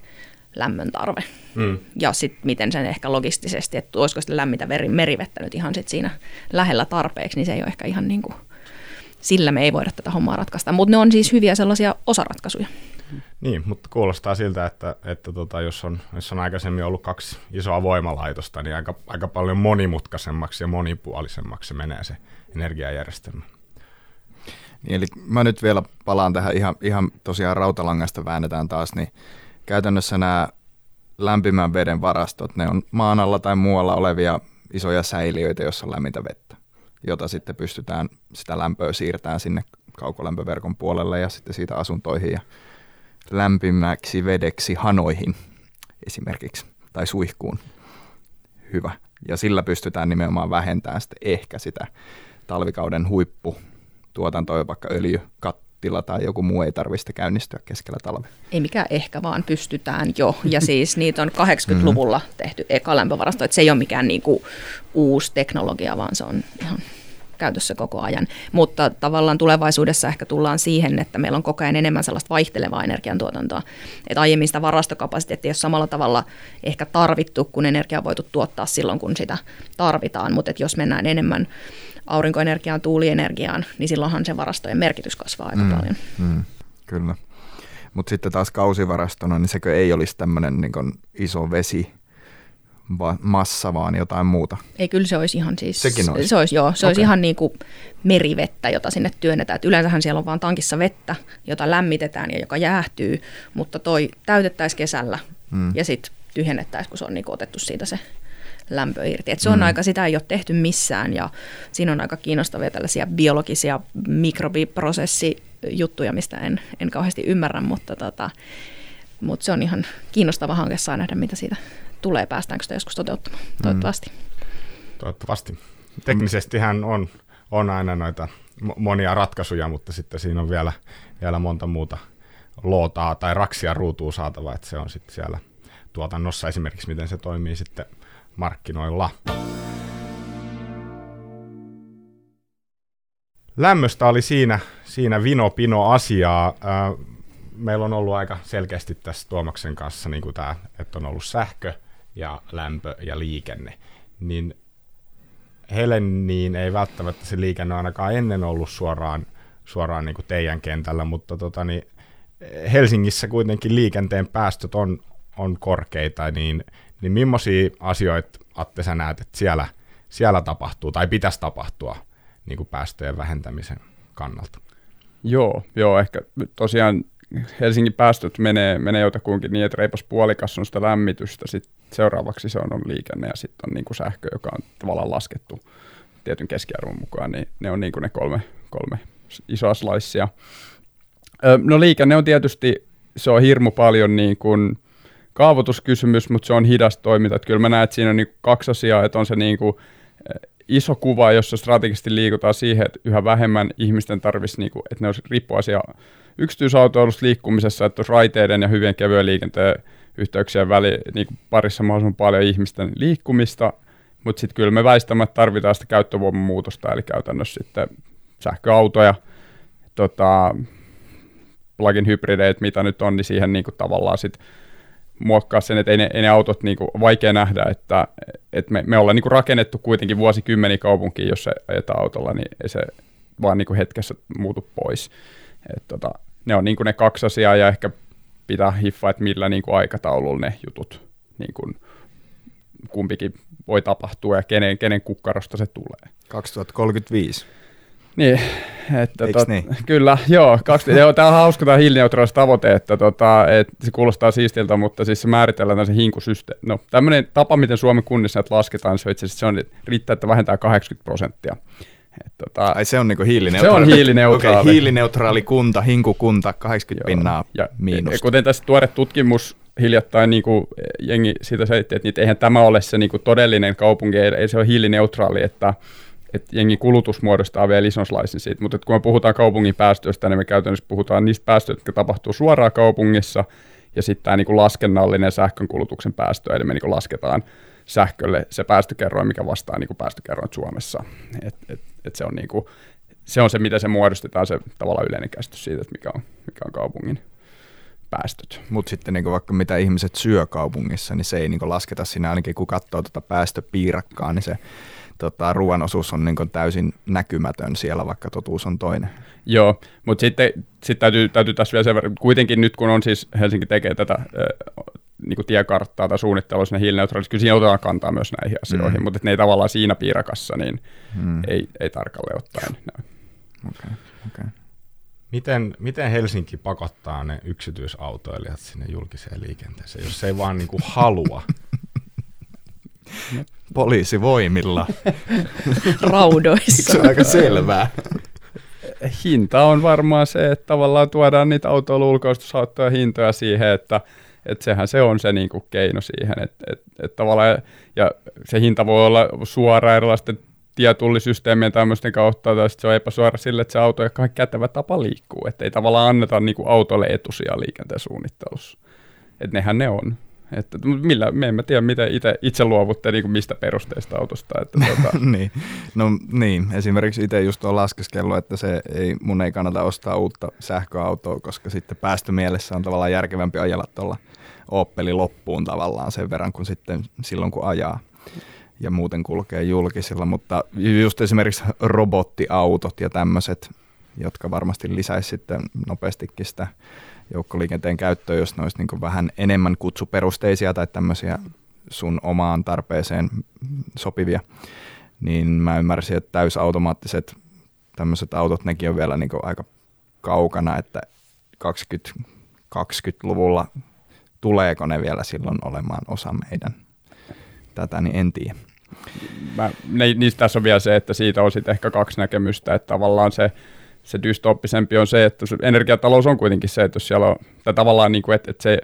lämmön tarve. Mm. Ja sitten miten sen ehkä logistisesti, että olisiko sitä lämmitä merivettä nyt ihan sit siinä lähellä tarpeeksi, niin se ei ole ehkä ihan niin kuin, sillä me ei voida tätä hommaa ratkaista. Mutta ne on siis hyviä sellaisia osaratkaisuja. Niin, mutta kuulostaa siltä, että, että tota, jos, on, jos on aikaisemmin ollut kaksi isoa voimalaitosta, niin aika, aika paljon monimutkaisemmaksi ja monipuolisemmaksi se menee se energiajärjestelmä. Niin, eli mä nyt vielä palaan tähän ihan, ihan tosiaan rautalangasta väännetään taas, niin käytännössä nämä lämpimän veden varastot, ne on maan alla tai muualla olevia isoja säiliöitä, joissa on lämmintä vettä, jota sitten pystytään sitä lämpöä siirtämään sinne kaukolämpöverkon puolelle ja sitten siitä asuntoihin ja lämpimäksi vedeksi hanoihin esimerkiksi tai suihkuun. Hyvä. Ja sillä pystytään nimenomaan vähentämään sitten ehkä sitä talvikauden huipputuotantoa, vaikka öljy, kattila tai joku muu ei tarvitse käynnistyä keskellä talvea. Ei mikään ehkä, vaan pystytään jo. Ja siis niitä on 80-luvulla mm-hmm. tehty eka lämpövarasto, että se ei ole mikään niinku uusi teknologia, vaan se on ihan käytössä koko ajan. Mutta tavallaan tulevaisuudessa ehkä tullaan siihen, että meillä on koko ajan enemmän sellaista vaihtelevaa energiantuotantoa. Että aiemmin sitä varastokapasiteettia ei ole samalla tavalla ehkä tarvittu, kun energia on voitu tuottaa silloin, kun sitä tarvitaan. Mutta jos mennään enemmän aurinkoenergiaan, tuulienergiaan, niin silloinhan se varastojen merkitys kasvaa aika mm, paljon. Mm, kyllä. Mutta sitten taas kausivarastona, niin sekö ei olisi tämmöinen niin iso vesi, va- massa, vaan jotain muuta. Ei, kyllä se olisi ihan siis... Sekin olisi? Se olisi, joo. Se okay. olisi ihan niin kuin merivettä, jota sinne työnnetään. Et yleensähän siellä on vain tankissa vettä, jota lämmitetään ja joka jäähtyy, mutta toi täytettäisiin kesällä hmm. ja sitten tyhjennettäisiin, kun se on niin otettu siitä se lämpö irti. Et se on mm. aika, sitä ei ole tehty missään ja siinä on aika kiinnostavia tällaisia biologisia mikrobiprosessijuttuja, mistä en, en kauheasti ymmärrä, mutta, tota, mutta se on ihan kiinnostava hanke saa nähdä, mitä siitä tulee, päästäänkö sitä joskus toteuttamaan, mm. toivottavasti. Mm. Toivottavasti. Teknisestihän on, on aina noita monia ratkaisuja, mutta sitten siinä on vielä, vielä monta muuta lootaa tai raksia ruutuu saatava, että se on sitten siellä tuotannossa esimerkiksi, miten se toimii sitten markkinoilla. Lämmöstä oli siinä, siinä vino-pino asiaa. Meillä on ollut aika selkeästi tässä Tuomaksen kanssa niin kuin tämä, että on ollut sähkö, ja lämpö ja liikenne, niin Heleniin ei välttämättä se liikenne ainakaan ennen ollut suoraan, suoraan niin kuin teidän kentällä, mutta tota, niin Helsingissä kuitenkin liikenteen päästöt on, on korkeita, niin, niin millaisia asioita, Atte, sä näet, että siellä, siellä tapahtuu tai pitäisi tapahtua niin kuin päästöjen vähentämisen kannalta? Joo, joo, ehkä tosiaan Helsingin päästöt menee, menee jotakuinkin niin, että reipas puolikas on sitä lämmitystä, sitten seuraavaksi se on, on liikenne ja sitten on niin kuin sähkö, joka on tavallaan laskettu tietyn keskiarvon mukaan, niin ne on niin kuin ne kolme, kolme isoa slaissia. No liikenne on tietysti, se on hirmu paljon niin kuin kaavoituskysymys, mutta se on hidas toiminta. Että kyllä mä näen, että siinä on niin kaksi asiaa, että on se niin kuin iso kuva, jossa strategisesti liikutaan siihen, että yhä vähemmän ihmisten tarvitsisi, niin kuin, että ne olisi riippuvaisia yksityisautoilusta liikkumisessa, että raiteiden ja hyvien kevyen liikenteen yhteyksien väli, niin kuin parissa mahdollisimman paljon ihmisten liikkumista, mutta sitten kyllä me väistämättä tarvitaan sitä käyttövoiman muutosta, eli käytännössä sitten sähköautoja, tota, plug-in hybrideit, mitä nyt on, niin siihen niin kuin tavallaan sitten muokkaa sen, että ei ne, ei ne autot niin kuin, vaikea nähdä, että, että me, me ollaan niin kuin rakennettu kuitenkin vuosikymmeni kaupunkiin, jos se ajetaan autolla, niin ei se vaan niin kuin hetkessä muutu pois. Et, tota, ne on niin kuin ne kaksi asiaa ja ehkä pitää hiffaa, että millä niin kuin aikataululla ne jutut niin kuin kumpikin voi tapahtua ja kenen, kenen kukkarosta se tulee. 2035. Niin, että tot, niin? kyllä, joo, kaksi, joo, tämä on hauska tämä hiilineutraalis tavoite, että tota, et se kuulostaa siistiltä, mutta siis se määritellään tämmöisen hinkusysteemi. No, tämmöinen tapa, miten Suomen kunnissa näitä lasketaan, se, itse se on, riittää, että vähentää 80 prosenttia Et tota, Ai se on niinku hiilineutraali. Se on hiilineutraali. Okay, hiilineutraali kunta, hinkukunta, 80 Joo. pinnaa ja, miinusta. Ja kuten tässä tuore tutkimus hiljattain niin kuin jengi siitä selitti, että eihän tämä ole se niin kuin todellinen kaupunki, ei se ole hiilineutraali, että, että jengi kulutus muodostaa vielä isonslaisen siitä, mutta kun me puhutaan kaupungin päästöistä, niin me käytännössä puhutaan niistä päästöistä, jotka tapahtuu suoraan kaupungissa, ja sitten tämä niin kuin laskennallinen sähkönkulutuksen päästö, eli me niin kuin lasketaan sähkölle se päästökerroin, mikä vastaa niin kuin päästökerroin Suomessa. Et, et, et se, on niin kuin, se on se, miten se muodostetaan, se tavallaan yleinen käsitys siitä, että mikä on, mikä on kaupungin päästöt. Mutta sitten niin vaikka mitä ihmiset syö kaupungissa, niin se ei niin lasketa siinä ainakin kun katsoo tuota päästöpiirakkaa, niin se tota, ruoan osuus on niin täysin näkymätön siellä, vaikka totuus on toinen. Joo, mutta sitten sit täytyy, täytyy tässä vielä sen verran, kuitenkin nyt kun on siis Helsinki tekee tätä niin kuin tiekarttaa tai suunnittelua sinne hiilineutraaliksi, kyllä siinä otetaan kantaa myös näihin asioihin, mm. mutta ne ei tavallaan siinä piirakassa, niin mm. ei, ei tarkalleen ottaen. Okay, okay. Miten, miten Helsinki pakottaa ne yksityisautoilijat sinne julkiseen liikenteeseen, jos se ei vaan niinku halua? Poliisivoimilla. Raudoissa. se on aika selvää. Hinta on varmaan se, että tavallaan tuodaan niitä autoilu ulkoistusautoja hintoja siihen, että että sehän se on se niinku keino siihen, että et, et tavallaan, ja se hinta voi olla suora erilaisten tietullisysteemien tämmöisten kautta, tai sitten se on epäsuora sille, että se auto on kätevä tapa liikkuu, että ei tavallaan anneta niinku autolle etusia liikenteen suunnittelussa. Että nehän ne on. Että millä, me emme tiedä, miten itse, itse luovutte niin kuin mistä perusteista autosta. Että tuota. niin. No niin, esimerkiksi itse just on laskeskellut, että se ei, mun ei kannata ostaa uutta sähköautoa, koska sitten päästömielessä on tavallaan järkevämpi ajella tuolla Opeli loppuun tavallaan sen verran kuin sitten silloin kun ajaa ja muuten kulkee julkisilla, mutta just esimerkiksi robottiautot ja tämmöiset, jotka varmasti lisäisi sitten nopeastikin sitä joukkoliikenteen käyttöä, jos ne olisi niin vähän enemmän kutsuperusteisia tai tämmöisiä sun omaan tarpeeseen sopivia, niin mä ymmärsin, että täysautomaattiset tämmöiset autot, nekin on vielä niin aika kaukana, että 2020-luvulla tuleeko ne vielä silloin olemaan osa meidän tätä, niin en tiedä. Mä, ne, niistä tässä on vielä se, että siitä on sitten ehkä kaksi näkemystä, että tavallaan se, se dystoppisempi on se, että se energiatalous on kuitenkin se, että jos siellä on, tai tavallaan niin kuin, että, että se,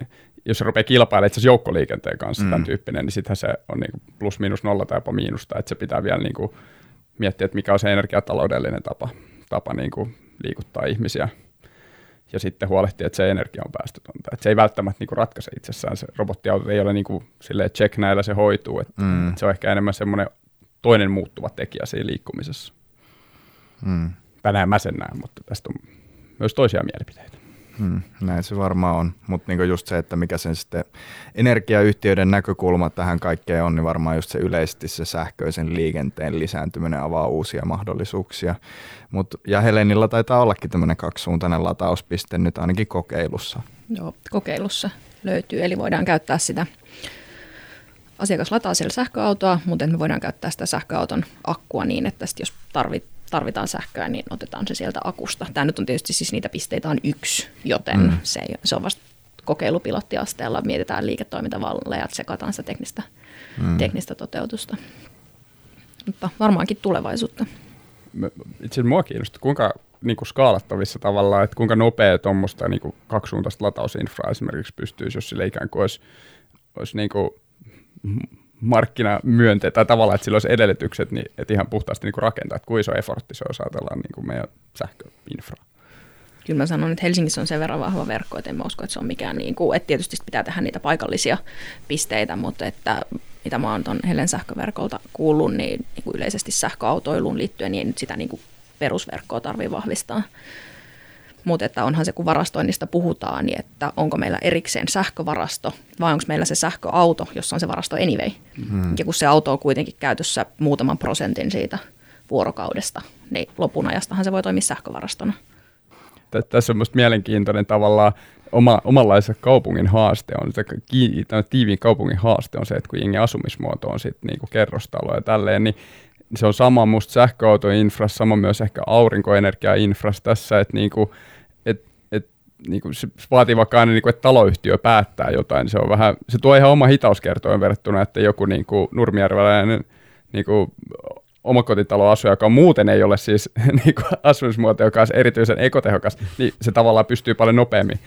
jos se rupeaa kilpailemaan itse joukkoliikenteen kanssa mm. tämän tyyppinen, niin sittenhän se on niin plus miinus nolla tai jopa miinusta, että se pitää vielä niin kuin miettiä, että mikä on se energiataloudellinen tapa, tapa niin kuin liikuttaa ihmisiä ja sitten huolehtia, että se energia on päästötöntä. Että se ei välttämättä niin kuin ratkaise itsessään. Se robottiauto ei ole niin kuin, silleen, check näillä se hoituu. Että mm. Se on ehkä enemmän semmoinen toinen muuttuva tekijä siinä liikkumisessa. Mm. Tänään mä sen näen, mutta tästä on myös toisia mielipiteitä. Hmm, näin se varmaan on, mutta niinku just se, että mikä sen sitten energiayhtiöiden näkökulma tähän kaikkeen on, niin varmaan just se yleisesti se sähköisen liikenteen lisääntyminen avaa uusia mahdollisuuksia. Mut, ja Helenillä taitaa ollakin tämmöinen kaksisuuntainen latauspiste nyt ainakin kokeilussa. Joo, kokeilussa löytyy, eli voidaan käyttää sitä asiakas lataa siellä sähköautoa, mutta me voidaan käyttää sitä sähköauton akkua niin, että jos tarvit, tarvitaan sähköä, niin otetaan se sieltä akusta. Tämä nyt on tietysti siis niitä pisteitä on yksi, joten mm. se, se on vasta kokeilupilottiasteella. Mietitään liiketoimintavalleja, että sekataan sitä teknistä, mm. teknistä toteutusta. Mutta varmaankin tulevaisuutta. Itse asiassa mua kiinnostaa, kuinka niin kuin skaalattavissa tavallaan, että kuinka nopea tuommoista niin kaksisuuntaista latausinfraa esimerkiksi pystyisi, jos sille ikään kuin olisi, olisi niin kuin markkinamyönte, tai tavallaan, että sillä olisi edellytykset, niin, että ihan puhtaasti niin kuin rakentaa, että kuinka iso effortti se on, ajatellaan niin kuin meidän sähköinfra. Kyllä mä sanon, että Helsingissä on sen verran vahva verkko, että en mä usko, että se on mikään, niin kuin, että tietysti pitää tehdä niitä paikallisia pisteitä, mutta että mitä mä oon tuon Helen sähköverkolta kuullut, niin, niin kuin yleisesti sähköautoiluun liittyen, niin ei nyt sitä niin kuin perusverkkoa tarvitse vahvistaa. Mutta että onhan se, kun varastoinnista puhutaan, niin että onko meillä erikseen sähkövarasto vai onko meillä se sähköauto, jossa on se varasto anyway. Mm-hmm. Ja kun se auto on kuitenkin käytössä muutaman prosentin siitä vuorokaudesta, niin lopun ajastahan se voi toimia sähkövarastona. Tässä on minusta mielenkiintoinen tavallaan oma, omanlaisen kaupungin haaste on, se tiiviin kaupungin haaste on se, että kun jengi asumismuoto on sitten niinku kerrostalo ja tälleen, niin se on sama musta sähköautoinfras, sama myös ehkä aurinkoenergiainfras tässä, että niinku, et, niinku se vaatii vaikka aina, niinku, että taloyhtiö päättää jotain, niin se, on vähän, se tuo ihan oma hitauskertoin verrattuna, että joku niinku nurmijärveläinen niinku omakotitaloasuja, joka muuten ei ole siis niin kuin asumismuoto, joka on erityisen ekotehokas, niin se tavallaan pystyy paljon nopeammin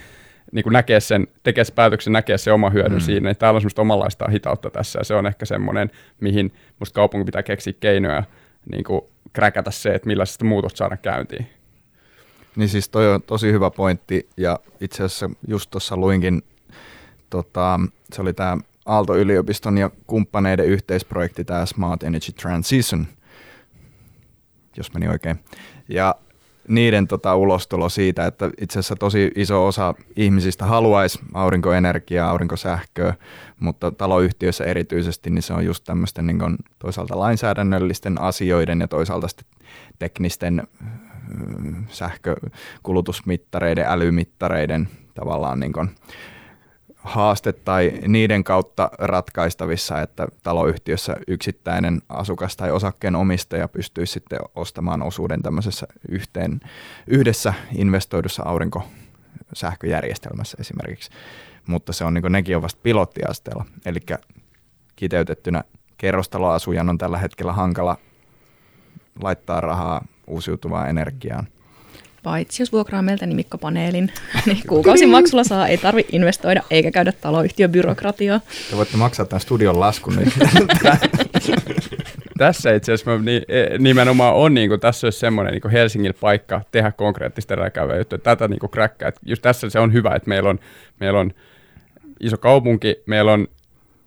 niin kuin näkee sen, tekee sen päätöksen, näkee se oma hyödyn mm. siinä. Niin täällä on semmoista omanlaista hitautta tässä ja se on ehkä semmoinen, mihin musta kaupunki pitää keksiä keinoja niin kuin kräkätä se, että millä sitä muutosta saada käyntiin. Niin siis toi on tosi hyvä pointti ja itse asiassa just tuossa luinkin, tota, se oli tämä Aalto-yliopiston ja kumppaneiden yhteisprojekti, tämä Smart Energy Transition, jos meni oikein. Ja niiden tota, ulostulo siitä, että itse asiassa tosi iso osa ihmisistä haluaisi aurinkoenergiaa, aurinkosähköä, mutta taloyhtiöissä erityisesti niin se on just tämmöisten niin toisaalta lainsäädännöllisten asioiden ja toisaalta teknisten sähkökulutusmittareiden, älymittareiden tavallaan niin kuin, haaste tai niiden kautta ratkaistavissa, että taloyhtiössä yksittäinen asukas tai osakkeen omistaja pystyisi sitten ostamaan osuuden tämmöisessä yhteen, yhdessä investoidussa aurinkosähköjärjestelmässä esimerkiksi. Mutta se on niin nekin on vasta pilottiasteella. Eli kiteytettynä kerrostaloasujan on tällä hetkellä hankala laittaa rahaa uusiutuvaan energiaan – Paitsi jos vuokraa meiltä nimikkopaneelin, niin kuukausimaksulla saa, ei tarvi investoida eikä käydä taloyhtiön byrokratiaa. Te voitte maksaa tämän studion laskun. Niin tässä itse asiassa e, nimenomaan on, niin kuin, tässä olisi semmoinen niin Helsingin paikka tehdä konkreettista edelläkäyvää juttua. Tätä niin kuin kräkkää. Just tässä se on hyvä, että meillä on, meillä on iso kaupunki, meillä on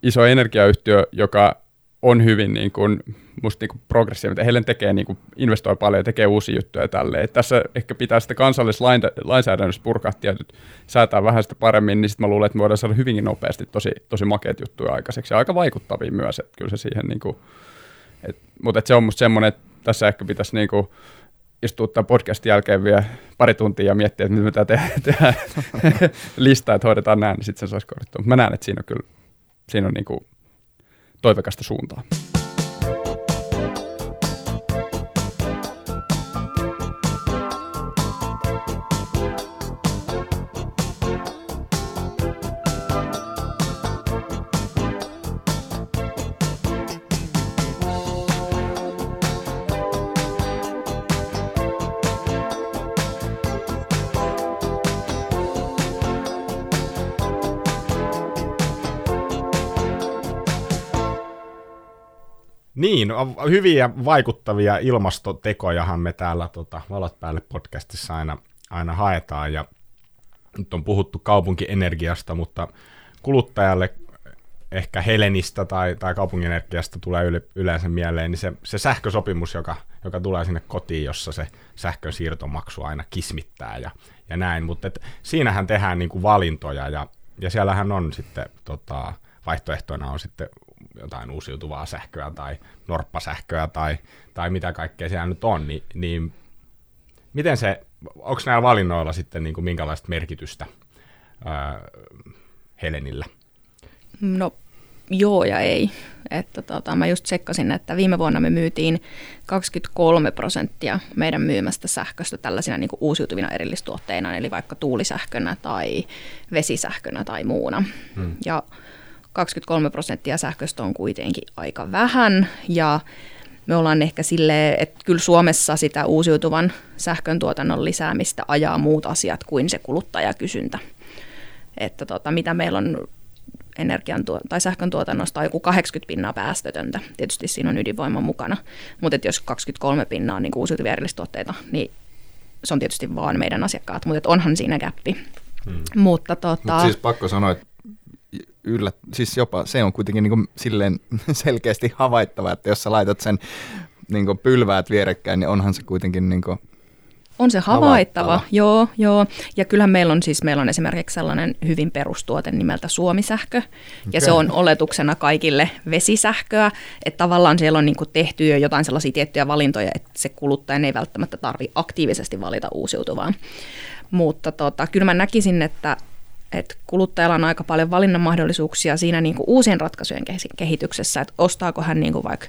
iso energiayhtiö, joka on hyvin niin kuin, musta niin progressiivinen. Helen tekee, niin kuin, investoi paljon ja tekee uusia juttuja tälle. Et tässä ehkä pitää sitä kansallislainsäädännössä purkaa tietyt, säätää vähän sitä paremmin, niin sitten mä luulen, että me voidaan saada hyvinkin nopeasti tosi, tosi makeat juttuja aikaiseksi ja aika vaikuttavia myös, että kyllä se siihen niin kuin, et, mutta et se on musta semmoinen, että tässä ehkä pitäisi niin kuin, istua tämän podcastin jälkeen vielä pari tuntia ja miettiä, että mitä me tehdään, tehdään listaa, että hoidetaan näin, niin sitten se saisi korjattua. Mä näen, että siinä on kyllä siinä on niin kuin toivekasta suuntaa. Niin, hyviä vaikuttavia ilmastotekojahan me täällä tota, Valot päälle podcastissa aina, aina haetaan. Ja nyt on puhuttu kaupunkienergiasta, mutta kuluttajalle ehkä Helenistä tai, tai kaupunkienergiasta tulee yle, yleensä mieleen, niin se, se sähkösopimus, joka, joka tulee sinne kotiin, jossa se sähkön siirtomaksu aina kismittää ja, ja näin, mutta et, siinähän tehdään niinku valintoja ja, ja siellähän on sitten tota, vaihtoehtoina on sitten jotain uusiutuvaa sähköä tai norppasähköä tai, tai mitä kaikkea siellä nyt on, niin, niin miten se, onko näillä valinnoilla sitten niin kuin minkälaista merkitystä ää, Helenillä? No joo ja ei. Että tota, mä just tsekkasin, että viime vuonna me myytiin 23 prosenttia meidän myymästä sähköstä tällaisina niin uusiutuvina erillistuotteina, eli vaikka tuulisähkönä tai vesisähkönä tai muuna. Hmm. Ja 23 prosenttia sähköstä on kuitenkin aika vähän ja me ollaan ehkä silleen, että kyllä Suomessa sitä uusiutuvan sähkön tuotannon lisäämistä ajaa muut asiat kuin se kuluttajakysyntä. Että tota, mitä meillä on energian tuo- tai sähkön tuotannosta on joku 80 pinnaa päästötöntä. Tietysti siinä on ydinvoima mukana, mutta jos 23 pinnaa on niin uusiutuvia erillistuotteita, niin se on tietysti vaan meidän asiakkaat, mutta onhan siinä gappi. Hmm. Mutta tota... Mut siis pakko sanoa, että yllä, siis jopa se on kuitenkin niin kuin silleen selkeästi havaittava, että jos sä laitat sen niin kuin pylväät vierekkäin, niin onhan se kuitenkin niin kuin on se havaittava, havaittava, joo, joo. Ja kyllähän meillä on siis, meillä on esimerkiksi sellainen hyvin perustuote nimeltä Suomisähkö, ja okay. se on oletuksena kaikille vesisähköä, että tavallaan siellä on niin tehty jo jotain sellaisia tiettyjä valintoja, että se kuluttaja ei välttämättä tarvi aktiivisesti valita uusiutuvaa. Mutta tota, kyllä mä näkisin, että että kuluttajalla on aika paljon valinnan mahdollisuuksia siinä niin kuin uusien ratkaisujen kehityksessä, että ostaako hän niin kuin vaikka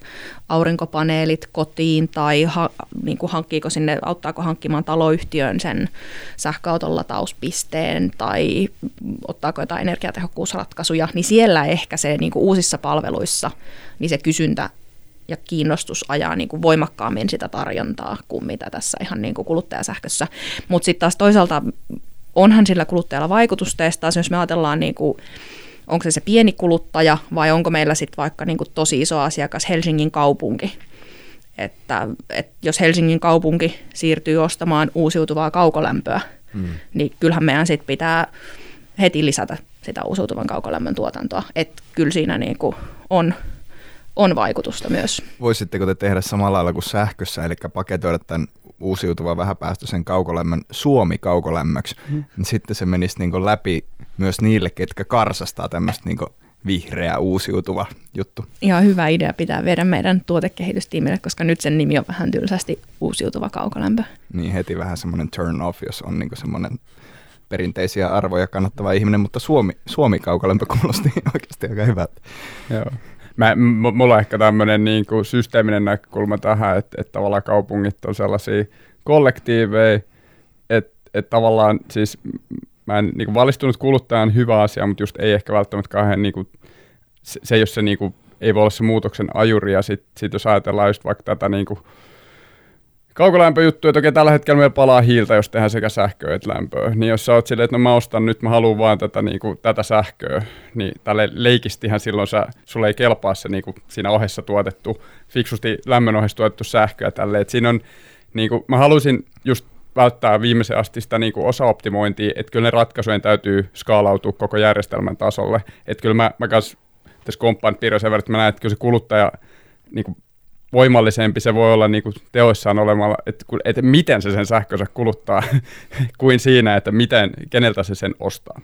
aurinkopaneelit kotiin tai ha, niin kuin hankkiiko sinne, auttaako hankkimaan taloyhtiön sen sähköauton latauspisteen tai ottaako jotain energiatehokkuusratkaisuja, niin siellä ehkä se niin kuin uusissa palveluissa niin se kysyntä ja kiinnostus ajaa niin kuin voimakkaammin sitä tarjontaa kuin mitä tässä ihan niin kuin kuluttajasähkössä. Mutta sitten taas toisaalta onhan sillä kuluttajalla vaikutusteesta, jos me ajatellaan niin kuin, onko se se pieni kuluttaja vai onko meillä sitten vaikka niin kuin tosi iso asiakas Helsingin kaupunki, että, että jos Helsingin kaupunki siirtyy ostamaan uusiutuvaa kaukolämpöä, mm. niin kyllähän meidän sitten pitää heti lisätä sitä uusiutuvan kaukolämmön tuotantoa. Että kyllä siinä niin kuin on, on vaikutusta myös. Voisitteko te tehdä samalla lailla kuin sähkössä, eli paketoida tämän uusiutuvan vähäpäästöisen kaukolämmön Suomi-kaukolämmöksi, mm. niin sitten se menisi niin läpi myös niille, ketkä karsastaa tämmöistä niin vihreä uusiutuva juttu. Ihan hyvä idea pitää viedä meidän tuotekehitystiimille, koska nyt sen nimi on vähän tylsästi uusiutuva kaukolämpö. Niin heti vähän semmoinen turn off, jos on niin semmoinen perinteisiä arvoja kannattava ihminen, mutta Suomi, Suomi kaukolämpö kuulosti oikeasti aika hyvältä. Joo. Mä, mulla on ehkä tämmöinen niin kuin systeeminen näkökulma tähän, että, että tavallaan kaupungit on sellaisia kollektiiveja, että, että tavallaan siis mä en niin kuin valistunut kuluttajan hyvä asia, mutta just ei ehkä välttämättä kauhean, niin kuin, se, se ole se niin kuin, ei voi olla se muutoksen ajuri, ja sitten sit jos ajatellaan just vaikka tätä niin kuin, kaukolämpöjuttu, että okei, tällä hetkellä meillä palaa hiiltä, jos tehdään sekä sähköä että lämpöä. Niin jos sä oot silleen, että no mä ostan nyt, mä haluan vaan tätä, niin kuin, tätä sähköä, niin tälle leikistihän silloin sä, sulle ei kelpaa se niin kuin, siinä ohessa tuotettu, fiksusti lämmön ohessa tuotettu sähköä tälle. Et siinä on, niin kuin, mä haluaisin just välttää viimeisen asti sitä niin kuin osaoptimointia, että kyllä ne ratkaisujen täytyy skaalautua koko järjestelmän tasolle. Että kyllä mä, mä kanssa tässä komppaan Pirjo sen verran, että mä näen, että kyllä se kuluttaja niin kuin voimallisempi se voi olla niin kuin teoissaan olemalla, että, että miten se sen sähkönsä kuluttaa, kuin siinä, että miten, keneltä se sen ostaa.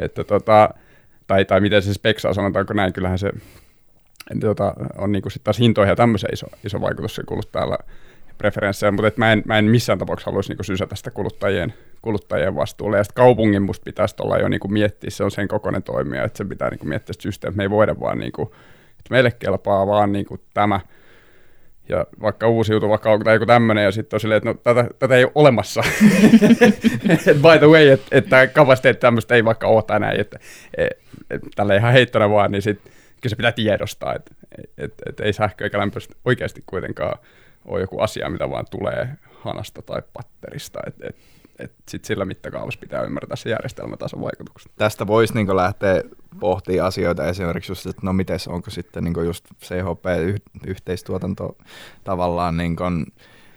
Että tota, tai, tai miten se speksaa, sanotaanko näin, kyllähän se tota, on niin kuin taas hintoihin ja tämmöisen iso, iso vaikutus se kuluttajalla preferenssejä, mutta et mä, en, mä en missään tapauksessa haluaisi niin sysätä sitä kuluttajien, kuluttajien vastuulle. Ja sitten kaupungin musta pitäisi olla jo niin kuin miettiä, se on sen kokoinen toimija, että se pitää niin kuin miettiä että me ei voida vaan, niin kuin, että meille kelpaa vaan niin kuin tämä – ja vaikka uusiutuva kauko tai joku tämmöinen, ja sitten on silleen, että no, tätä, tätä ei ole olemassa. By the way, että et tämä kapasiteetti tämmöistä ei vaikka ole tai näin, että et, et, tällä ihan heittona vaan, niin sitten kyllä se pitää tiedostaa, että et, et, ei sähkö eikä lämpö oikeasti kuitenkaan ole joku asia, mitä vaan tulee hanasta tai patterista. Et, et, et sit sillä mittakaavassa pitää ymmärtää se järjestelmätason vaikutukset. Tästä voisi niin lähteä pohtimaan asioita esimerkiksi just, että no miten onko sitten niin just CHP-yhteistuotanto tavallaan niin kuin,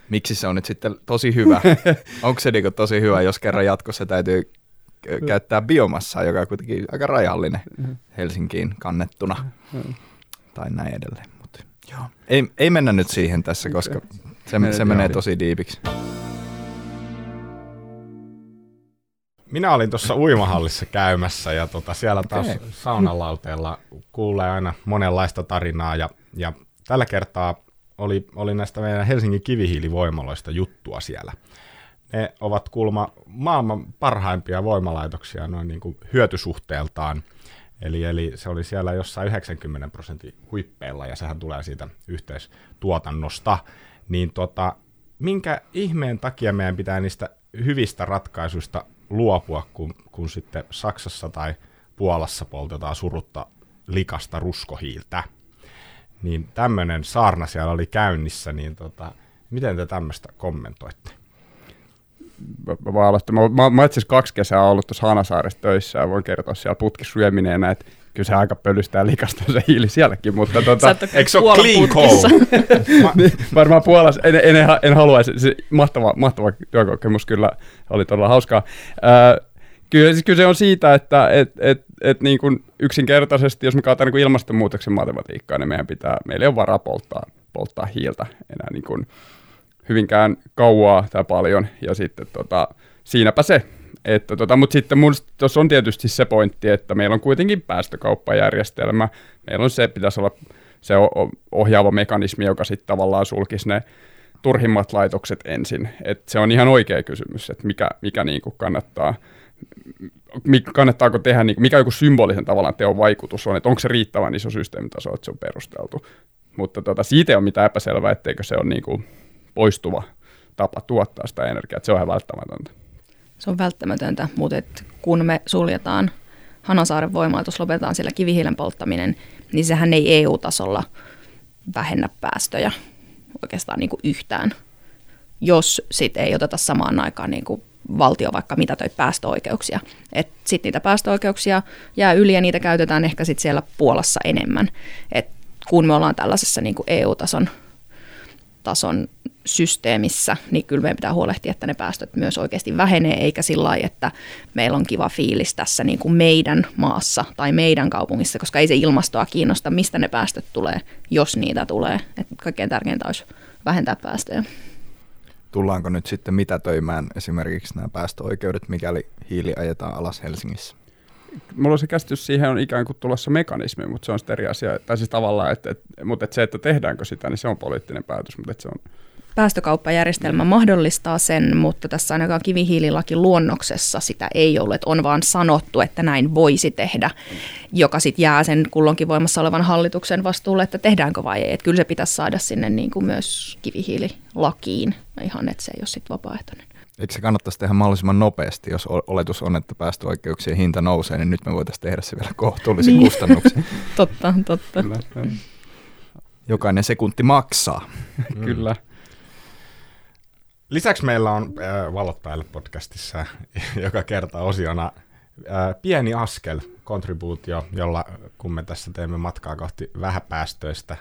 miksi se on nyt sitten tosi hyvä? onko se niin tosi hyvä, jos kerran jatkossa täytyy käyttää biomassaa, joka on kuitenkin aika rajallinen Helsinkiin kannettuna tai näin edelleen. Mutta, joo. Ei, ei mennä nyt siihen tässä, koska se, se menee tosi diipiksi. Minä olin tuossa uimahallissa käymässä ja tota, siellä taas okay. saunalauteella kuulee aina monenlaista tarinaa ja, ja tällä kertaa oli, oli näistä meidän Helsingin kivihiilivoimaloista juttua siellä. Ne ovat kulma maailman parhaimpia voimalaitoksia noin niin kuin hyötysuhteeltaan. Eli, eli se oli siellä jossain 90 prosentin huippeilla ja sehän tulee siitä yhteistuotannosta. Niin tota, minkä ihmeen takia meidän pitää niistä hyvistä ratkaisuista luopua, kun, kun sitten Saksassa tai Puolassa poltetaan surutta likasta ruskohiiltä. Niin tämmöinen saarna siellä oli käynnissä, niin tota, miten te tämmöistä kommentoitte? Mä, mä, mä, mä, itse kaksi kesää ollut tuossa Hanasaaressa töissä ja voin kertoa siellä putkissyömineenä, että kyllä se aika pölystää likasta se hiili sielläkin, mutta tota, eikö se ole clean coal? niin, varmaan Puolassa, en, en, en, en haluaisi, se mahtava, mahtava työkokemus kyllä oli todella hauskaa. Äh, kyllä, siis kyllä se on siitä, että et, et, et niin kuin yksinkertaisesti, jos me katsotaan niin ilmastonmuutoksen matematiikkaa, niin meidän pitää, meillä ei ole varaa polttaa, polttaa hiiltä enää niin kuin hyvinkään kauaa tai paljon, ja sitten tota, siinäpä se, että tota, mutta sitten tuossa on tietysti se pointti, että meillä on kuitenkin päästökauppajärjestelmä. Meillä on se, pitäisi olla se ohjaava mekanismi, joka sitten tavallaan sulkisi ne turhimmat laitokset ensin. Et se on ihan oikea kysymys, että mikä, mikä niinku kannattaa, kannattaako tehdä, niinku, mikä joku symbolisen tavallaan teon vaikutus on, että onko se riittävän iso systeemitaso, että se on perusteltu. Mutta tota, siitä ei ole mitään epäselvää, etteikö se ole niinku poistuva tapa tuottaa sitä energiaa, että se on ihan välttämätöntä se on välttämätöntä, mutta et kun me suljetaan Hanasaaren voimalaitos, lopetetaan siellä kivihiilen polttaminen, niin sehän ei EU-tasolla vähennä päästöjä oikeastaan niin kuin yhtään, jos sitten ei oteta samaan aikaan niin kuin valtio vaikka mitä toi päästöoikeuksia. Sitten niitä päästöoikeuksia jää yli ja niitä käytetään ehkä sitten siellä Puolassa enemmän. Et kun me ollaan tällaisessa niin kuin EU-tason tason systeemissä, niin kyllä meidän pitää huolehtia, että ne päästöt myös oikeasti vähenee, eikä sillä lailla, että meillä on kiva fiilis tässä niin kuin meidän maassa tai meidän kaupungissa, koska ei se ilmastoa kiinnosta, mistä ne päästöt tulee, jos niitä tulee. Et kaikkein tärkeintä olisi vähentää päästöjä. Tullaanko nyt sitten mitä töimään esimerkiksi nämä päästöoikeudet, mikäli hiili ajetaan alas Helsingissä? mulla on se käsitys siihen on ikään kuin tulossa mekanismi, mutta se on sitten eri asia. Tai siis tavallaan, että, että, mutta että se, että tehdäänkö sitä, niin se on poliittinen päätös, mutta että se on päästökauppajärjestelmä mahdollistaa sen, mutta tässä ainakaan kivihiililaki luonnoksessa sitä ei ole, että on vaan sanottu, että näin voisi tehdä, joka sitten jää sen kulloinkin voimassa olevan hallituksen vastuulle, että tehdäänkö vai ei. Että kyllä se pitäisi saada sinne niin kuin myös kivihiililakiin, ihan että se ei ole sitten vapaaehtoinen. Eikö se kannattaisi tehdä mahdollisimman nopeasti, jos oletus on, että päästöoikeuksien hinta nousee, niin nyt me voitaisiin tehdä se vielä kohtuullisin niin. kustannuksin. totta, totta. Kyllä. Jokainen sekunti maksaa. Kyllä. Lisäksi meillä on äh, Valot päälle podcastissa joka kerta osiona äh, pieni askel, kontribuutio, jolla kun me tässä teemme matkaa kohti vähäpäästöistä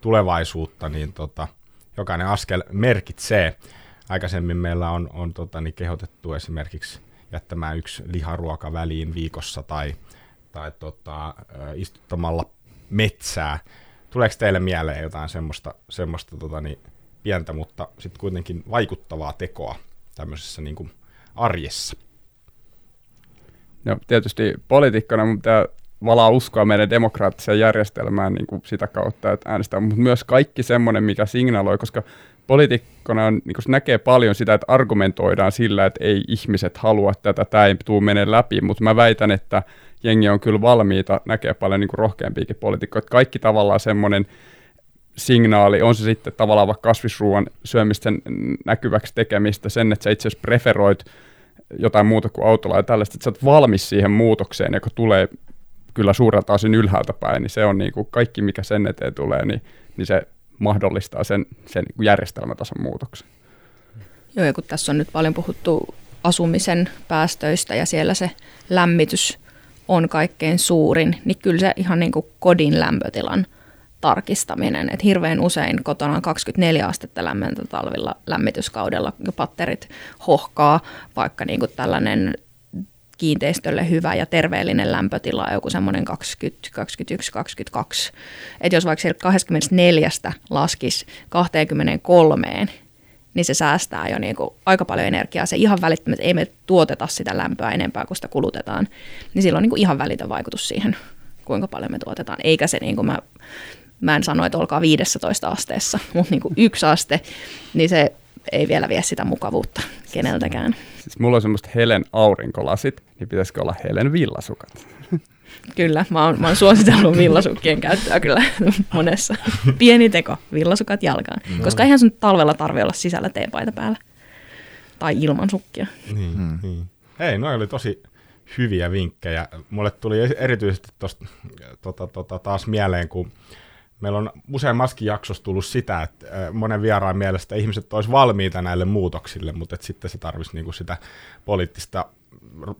tulevaisuutta, niin tota, jokainen askel merkitsee. Aikaisemmin meillä on, on tota, niin kehotettu esimerkiksi jättämään yksi liharuoka väliin viikossa tai, tai tota, äh, istuttamalla metsää. Tuleeko teille mieleen jotain semmoista, semmoista tota, niin, pientä, mutta sitten kuitenkin vaikuttavaa tekoa tämmöisessä niin kuin arjessa. No tietysti poliitikkona mun pitää valaa uskoa meidän demokraattiseen järjestelmään niin kuin sitä kautta, että äänestää, mutta myös kaikki semmoinen, mikä signaloi, koska poliitikkona on, niin näkee paljon sitä, että argumentoidaan sillä, että ei ihmiset halua tätä, tämä ei tule mene läpi, mutta mä väitän, että jengi on kyllä valmiita näkee paljon niin rohkeampiakin poliitikkoja. Kaikki tavallaan semmoinen signaali, on se sitten tavallaan vaikka kasvisruoan syömistä näkyväksi tekemistä, sen, että sä itse asiassa preferoit jotain muuta kuin autolla ja tällaista, että sä oot valmis siihen muutokseen, joka tulee kyllä suurelta osin ylhäältä päin, niin se on niin kuin kaikki, mikä sen eteen tulee, niin, niin se mahdollistaa sen, sen niin järjestelmätason muutoksen. Joo, ja kun tässä on nyt paljon puhuttu asumisen päästöistä ja siellä se lämmitys on kaikkein suurin, niin kyllä se ihan niin kuin kodin lämpötilan – tarkistaminen. Et hirveän usein kotona on 24 astetta lämmintä talvilla lämmityskaudella, ja patterit hohkaa, vaikka niin kuin tällainen kiinteistölle hyvä ja terveellinen lämpötila on joku semmoinen 20, 21, 22. Et jos vaikka 24 laskisi 23, niin se säästää jo niin kuin aika paljon energiaa. Se ihan välittömästi, ei me tuoteta sitä lämpöä enempää kuin sitä kulutetaan, niin sillä on niin kuin ihan välitön vaikutus siihen, kuinka paljon me tuotetaan. Eikä se, niin kuin mä mä en sano, että olkaa 15 asteessa, mutta niin kuin yksi aste, niin se ei vielä vie sitä mukavuutta keneltäkään. Siis mulla on semmoista Helen aurinkolasit, niin pitäisikö olla Helen villasukat? Kyllä, mä oon, mä oon suositellut villasukkien käyttöä kyllä monessa. Pieni teko, villasukat jalkaan. No. Koska eihän sun talvella tarvi olla sisällä teepaita päällä. Tai ilman sukkia. Niin, hmm. niin. Hei, noin oli tosi hyviä vinkkejä. Mulle tuli erityisesti tosta, tota, tota, taas mieleen, kun meillä on useammaskin jaksossa tullut sitä, että monen vieraan mielestä ihmiset olisi valmiita näille muutoksille, mutta että sitten se tarvitsisi niinku sitä poliittista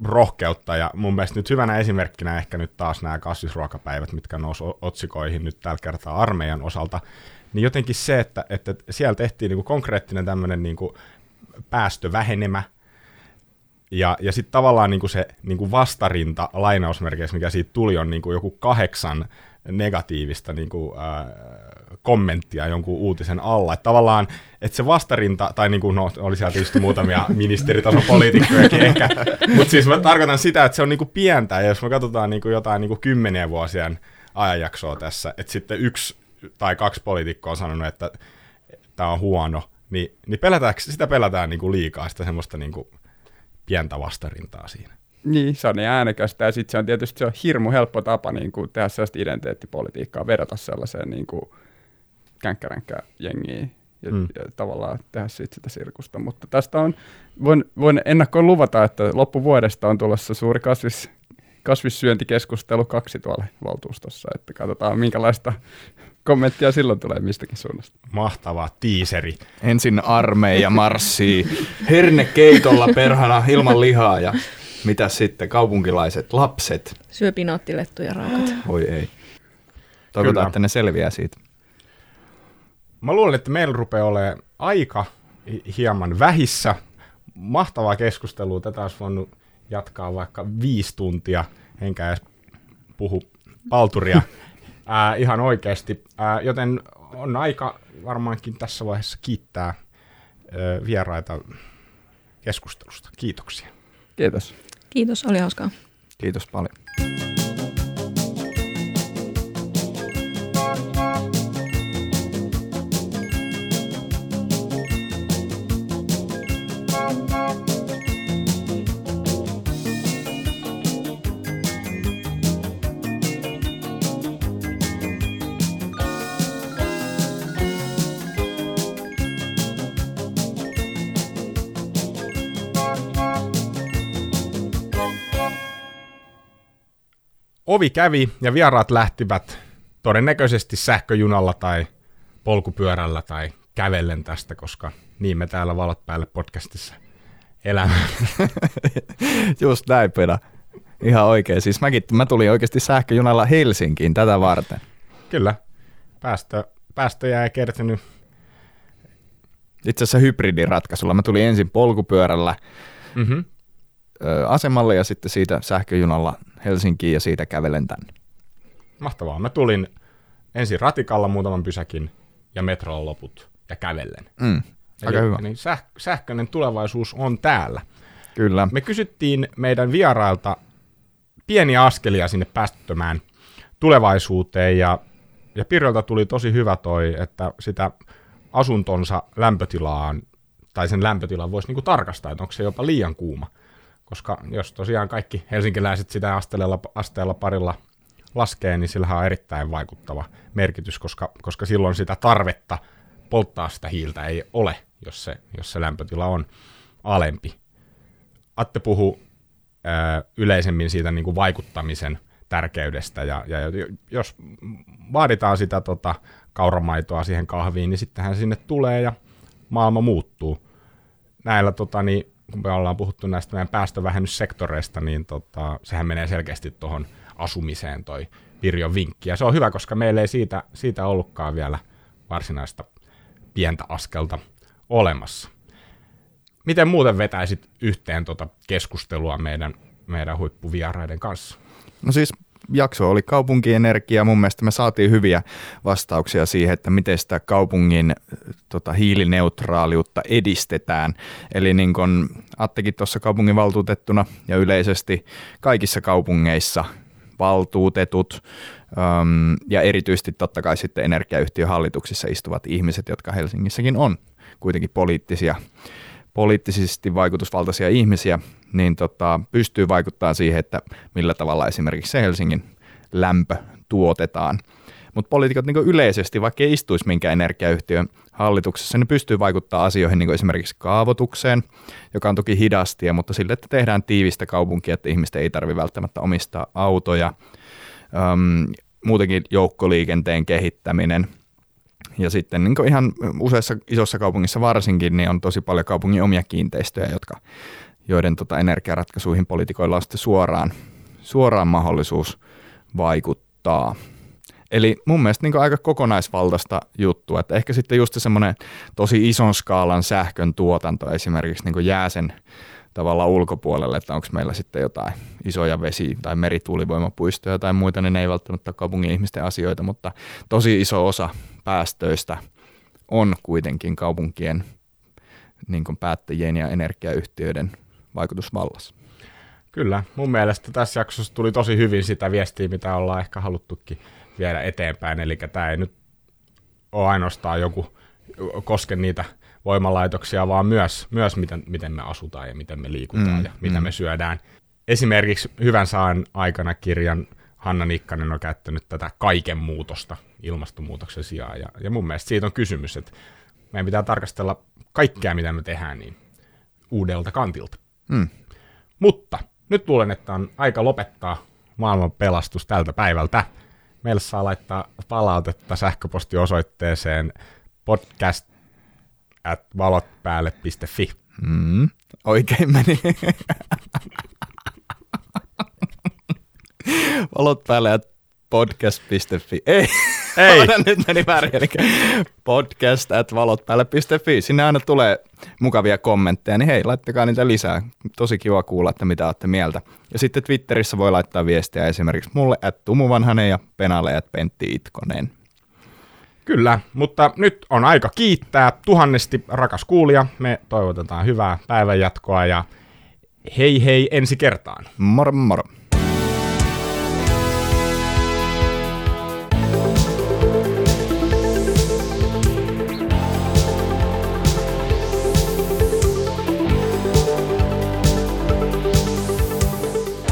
rohkeutta. Ja mun mielestä nyt hyvänä esimerkkinä ehkä nyt taas nämä kasvisruokapäivät, mitkä nousi otsikoihin nyt tällä kertaa armeijan osalta, niin jotenkin se, että, että siellä tehtiin niinku konkreettinen tämmöinen niinku päästövähenemä, ja, ja sitten tavallaan niinku se niinku vastarinta lainausmerkeissä, mikä siitä tuli, on niinku joku kahdeksan negatiivista niin kuin, äh, kommenttia jonkun uutisen alla. Että tavallaan, että se vastarinta, tai niin kuin, no, oli sieltä tietysti muutamia ministeritason poliitikkojakin ehkä, mutta siis mä tarkoitan sitä, että se on niin kuin pientä, ja jos me katsotaan niin kuin jotain niin kuin kymmenien vuosien ajanjaksoa tässä, että sitten yksi tai kaksi poliitikkoa on sanonut, että tämä on huono, niin, niin pelätäänkö, sitä pelätään niin kuin liikaa, sitä semmoista niin kuin pientä vastarintaa siinä. Niin, se on niin äänekästä ja sitten se on tietysti se on hirmu helppo tapa niin kuin, tehdä sellaista identiteettipolitiikkaa, vedota sellaiseen niin kuin, jengiin ja, mm. ja tavallaan tehdä siitä sitä sirkusta. Mutta tästä on, voin, voin ennakkoon luvata, että loppuvuodesta on tulossa suuri kasvis kasvissyöntikeskustelu kaksi tuolla valtuustossa, että katsotaan minkälaista kommenttia silloin tulee mistäkin suunnasta. Mahtava tiiseri. Ensin armeija marssii hernekeitolla perhana ilman lihaa ja mitä sitten kaupunkilaiset lapset? Syö pinaattilettuja raakat. Voi ei. Toivotaan, Kyllä. että ne selviää siitä. Mä luulen, että meillä rupeaa olemaan aika hi- hieman vähissä. Mahtavaa keskustelua. Tätä olisi voinut jatkaa vaikka viisi tuntia, enkä edes puhu palturia ää, ihan oikeasti. Ää, joten on aika varmaankin tässä vaiheessa kiittää ää, vieraita keskustelusta. Kiitoksia. Kiitos. Kiitos, oli hauskaa. Kiitos paljon. Ovi kävi ja vieraat lähtivät todennäköisesti sähköjunalla tai polkupyörällä tai kävellen tästä, koska niin me täällä Valot päälle podcastissa elämme. Just näin, Peda. Ihan oikein. Siis mäkin, mä tulin oikeasti sähköjunalla Helsinkiin tätä varten. Kyllä, päästö, päästöjä ei kertynyt. Itse asiassa hybridiratkaisulla. Mä tulin ensin polkupyörällä Mm-hmm. Asemalle ja sitten siitä sähköjunalla Helsinkiin ja siitä kävelen tänne. Mahtavaa. Mä tulin ensin ratikalla muutaman pysäkin ja metrolla loput ja kävellen. Mm. Aika Eli, hyvä. Niin säh- sähköinen tulevaisuus on täällä. Kyllä. Me kysyttiin meidän vierailta pieniä askelia sinne päästöttömään tulevaisuuteen ja, ja Pirjolta tuli tosi hyvä toi, että sitä asuntonsa lämpötilaan tai sen lämpötilan voisi niinku tarkastaa, että onko se jopa liian kuuma. Koska jos tosiaan kaikki helsinkiläiset sitä asteella, asteella parilla laskee, niin sillä on erittäin vaikuttava merkitys, koska, koska silloin sitä tarvetta polttaa sitä hiiltä ei ole, jos se, jos se lämpötila on alempi. Atte puhuu yleisemmin siitä niin kuin vaikuttamisen tärkeydestä, ja, ja jos vaaditaan sitä tota, kauramaitoa siihen kahviin, niin sittenhän sinne tulee ja maailma muuttuu. Näillä, tota, niin, kun me ollaan puhuttu näistä meidän päästövähennyssektoreista, niin tota, sehän menee selkeästi tuohon asumiseen toi Pirjon vinkki. Ja se on hyvä, koska meillä ei siitä, siitä ollutkaan vielä varsinaista pientä askelta olemassa. Miten muuten vetäisit yhteen tuota keskustelua meidän, meidän huippuvieraiden kanssa? No siis jakso oli kaupunkienergia. Mun mielestä me saatiin hyviä vastauksia siihen, että miten sitä kaupungin tota, hiilineutraaliutta edistetään. Eli niin kuin Attekin tuossa kaupungin valtuutettuna ja yleisesti kaikissa kaupungeissa valtuutetut äm, ja erityisesti totta kai sitten energiayhtiön hallituksissa istuvat ihmiset, jotka Helsingissäkin on kuitenkin poliittisia poliittisesti vaikutusvaltaisia ihmisiä, niin tota, pystyy vaikuttamaan siihen, että millä tavalla esimerkiksi se Helsingin lämpö tuotetaan. Mutta poliitikot niin yleisesti, vaikka ei istuisi minkään energiayhtiön hallituksessa, ne pystyy vaikuttamaan asioihin niin esimerkiksi kaavoitukseen, joka on toki hidastia, mutta sille, että tehdään tiivistä kaupunkia, että ihmisten ei tarvitse välttämättä omistaa autoja. Öm, muutenkin joukkoliikenteen kehittäminen – ja sitten niin ihan useissa isossa kaupungissa varsinkin, niin on tosi paljon kaupungin omia kiinteistöjä, jotka, joiden tota energiaratkaisuihin poliitikoilla on sitten suoraan, suoraan mahdollisuus vaikuttaa. Eli mun mielestä niin aika kokonaisvaltaista juttua, että ehkä sitten just semmoinen tosi ison skaalan sähkön tuotanto esimerkiksi niin jää sen tavalla ulkopuolelle, että onko meillä sitten jotain isoja vesi- tai merituulivoimapuistoja tai muita, niin ne ei välttämättä ole kaupungin ihmisten asioita, mutta tosi iso osa päästöistä on kuitenkin kaupunkien niin päättäjien ja energiayhtiöiden vaikutusvallassa. Kyllä, mun mielestä tässä jaksossa tuli tosi hyvin sitä viestiä, mitä ollaan ehkä haluttukin viedä eteenpäin, eli tämä ei nyt ole ainoastaan joku koske niitä voimalaitoksia, vaan myös, myös miten, miten me asutaan ja miten me liikutaan mm, ja mitä mm. me syödään. Esimerkiksi Hyvän saan aikana kirjan Hanna Nikkanen on käyttänyt tätä kaiken muutosta ilmastonmuutoksen sijaan. Ja, ja mun mielestä siitä on kysymys, että meidän pitää tarkastella kaikkea, mitä me tehdään, niin uudelta kantilta. Mm. Mutta nyt luulen, että on aika lopettaa maailman pelastus tältä päivältä. Meille saa laittaa palautetta sähköpostiosoitteeseen podcast at valotpäälle.fi. Mm, oikein meni. Valot päälle at podcast.fi. Ei, Ei. Aina nyt meni väärin. Eli podcast at valotpäälle.fi. Sinne aina tulee mukavia kommentteja, niin hei, laittakaa niitä lisää. Tosi kiva kuulla, että mitä olette mieltä. Ja sitten Twitterissä voi laittaa viestiä esimerkiksi mulle at Tumuvanhanen ja Penalle at Pentti Itkonen. Kyllä, mutta nyt on aika kiittää tuhannesti rakas kuulija. Me toivotetaan hyvää päivänjatkoa ja hei hei ensi kertaan. Moro moro.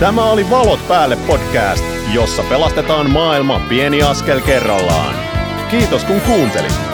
Tämä oli Valot päälle podcast, jossa pelastetaan maailma pieni askel kerrallaan. Kiitos kun kuuntelit.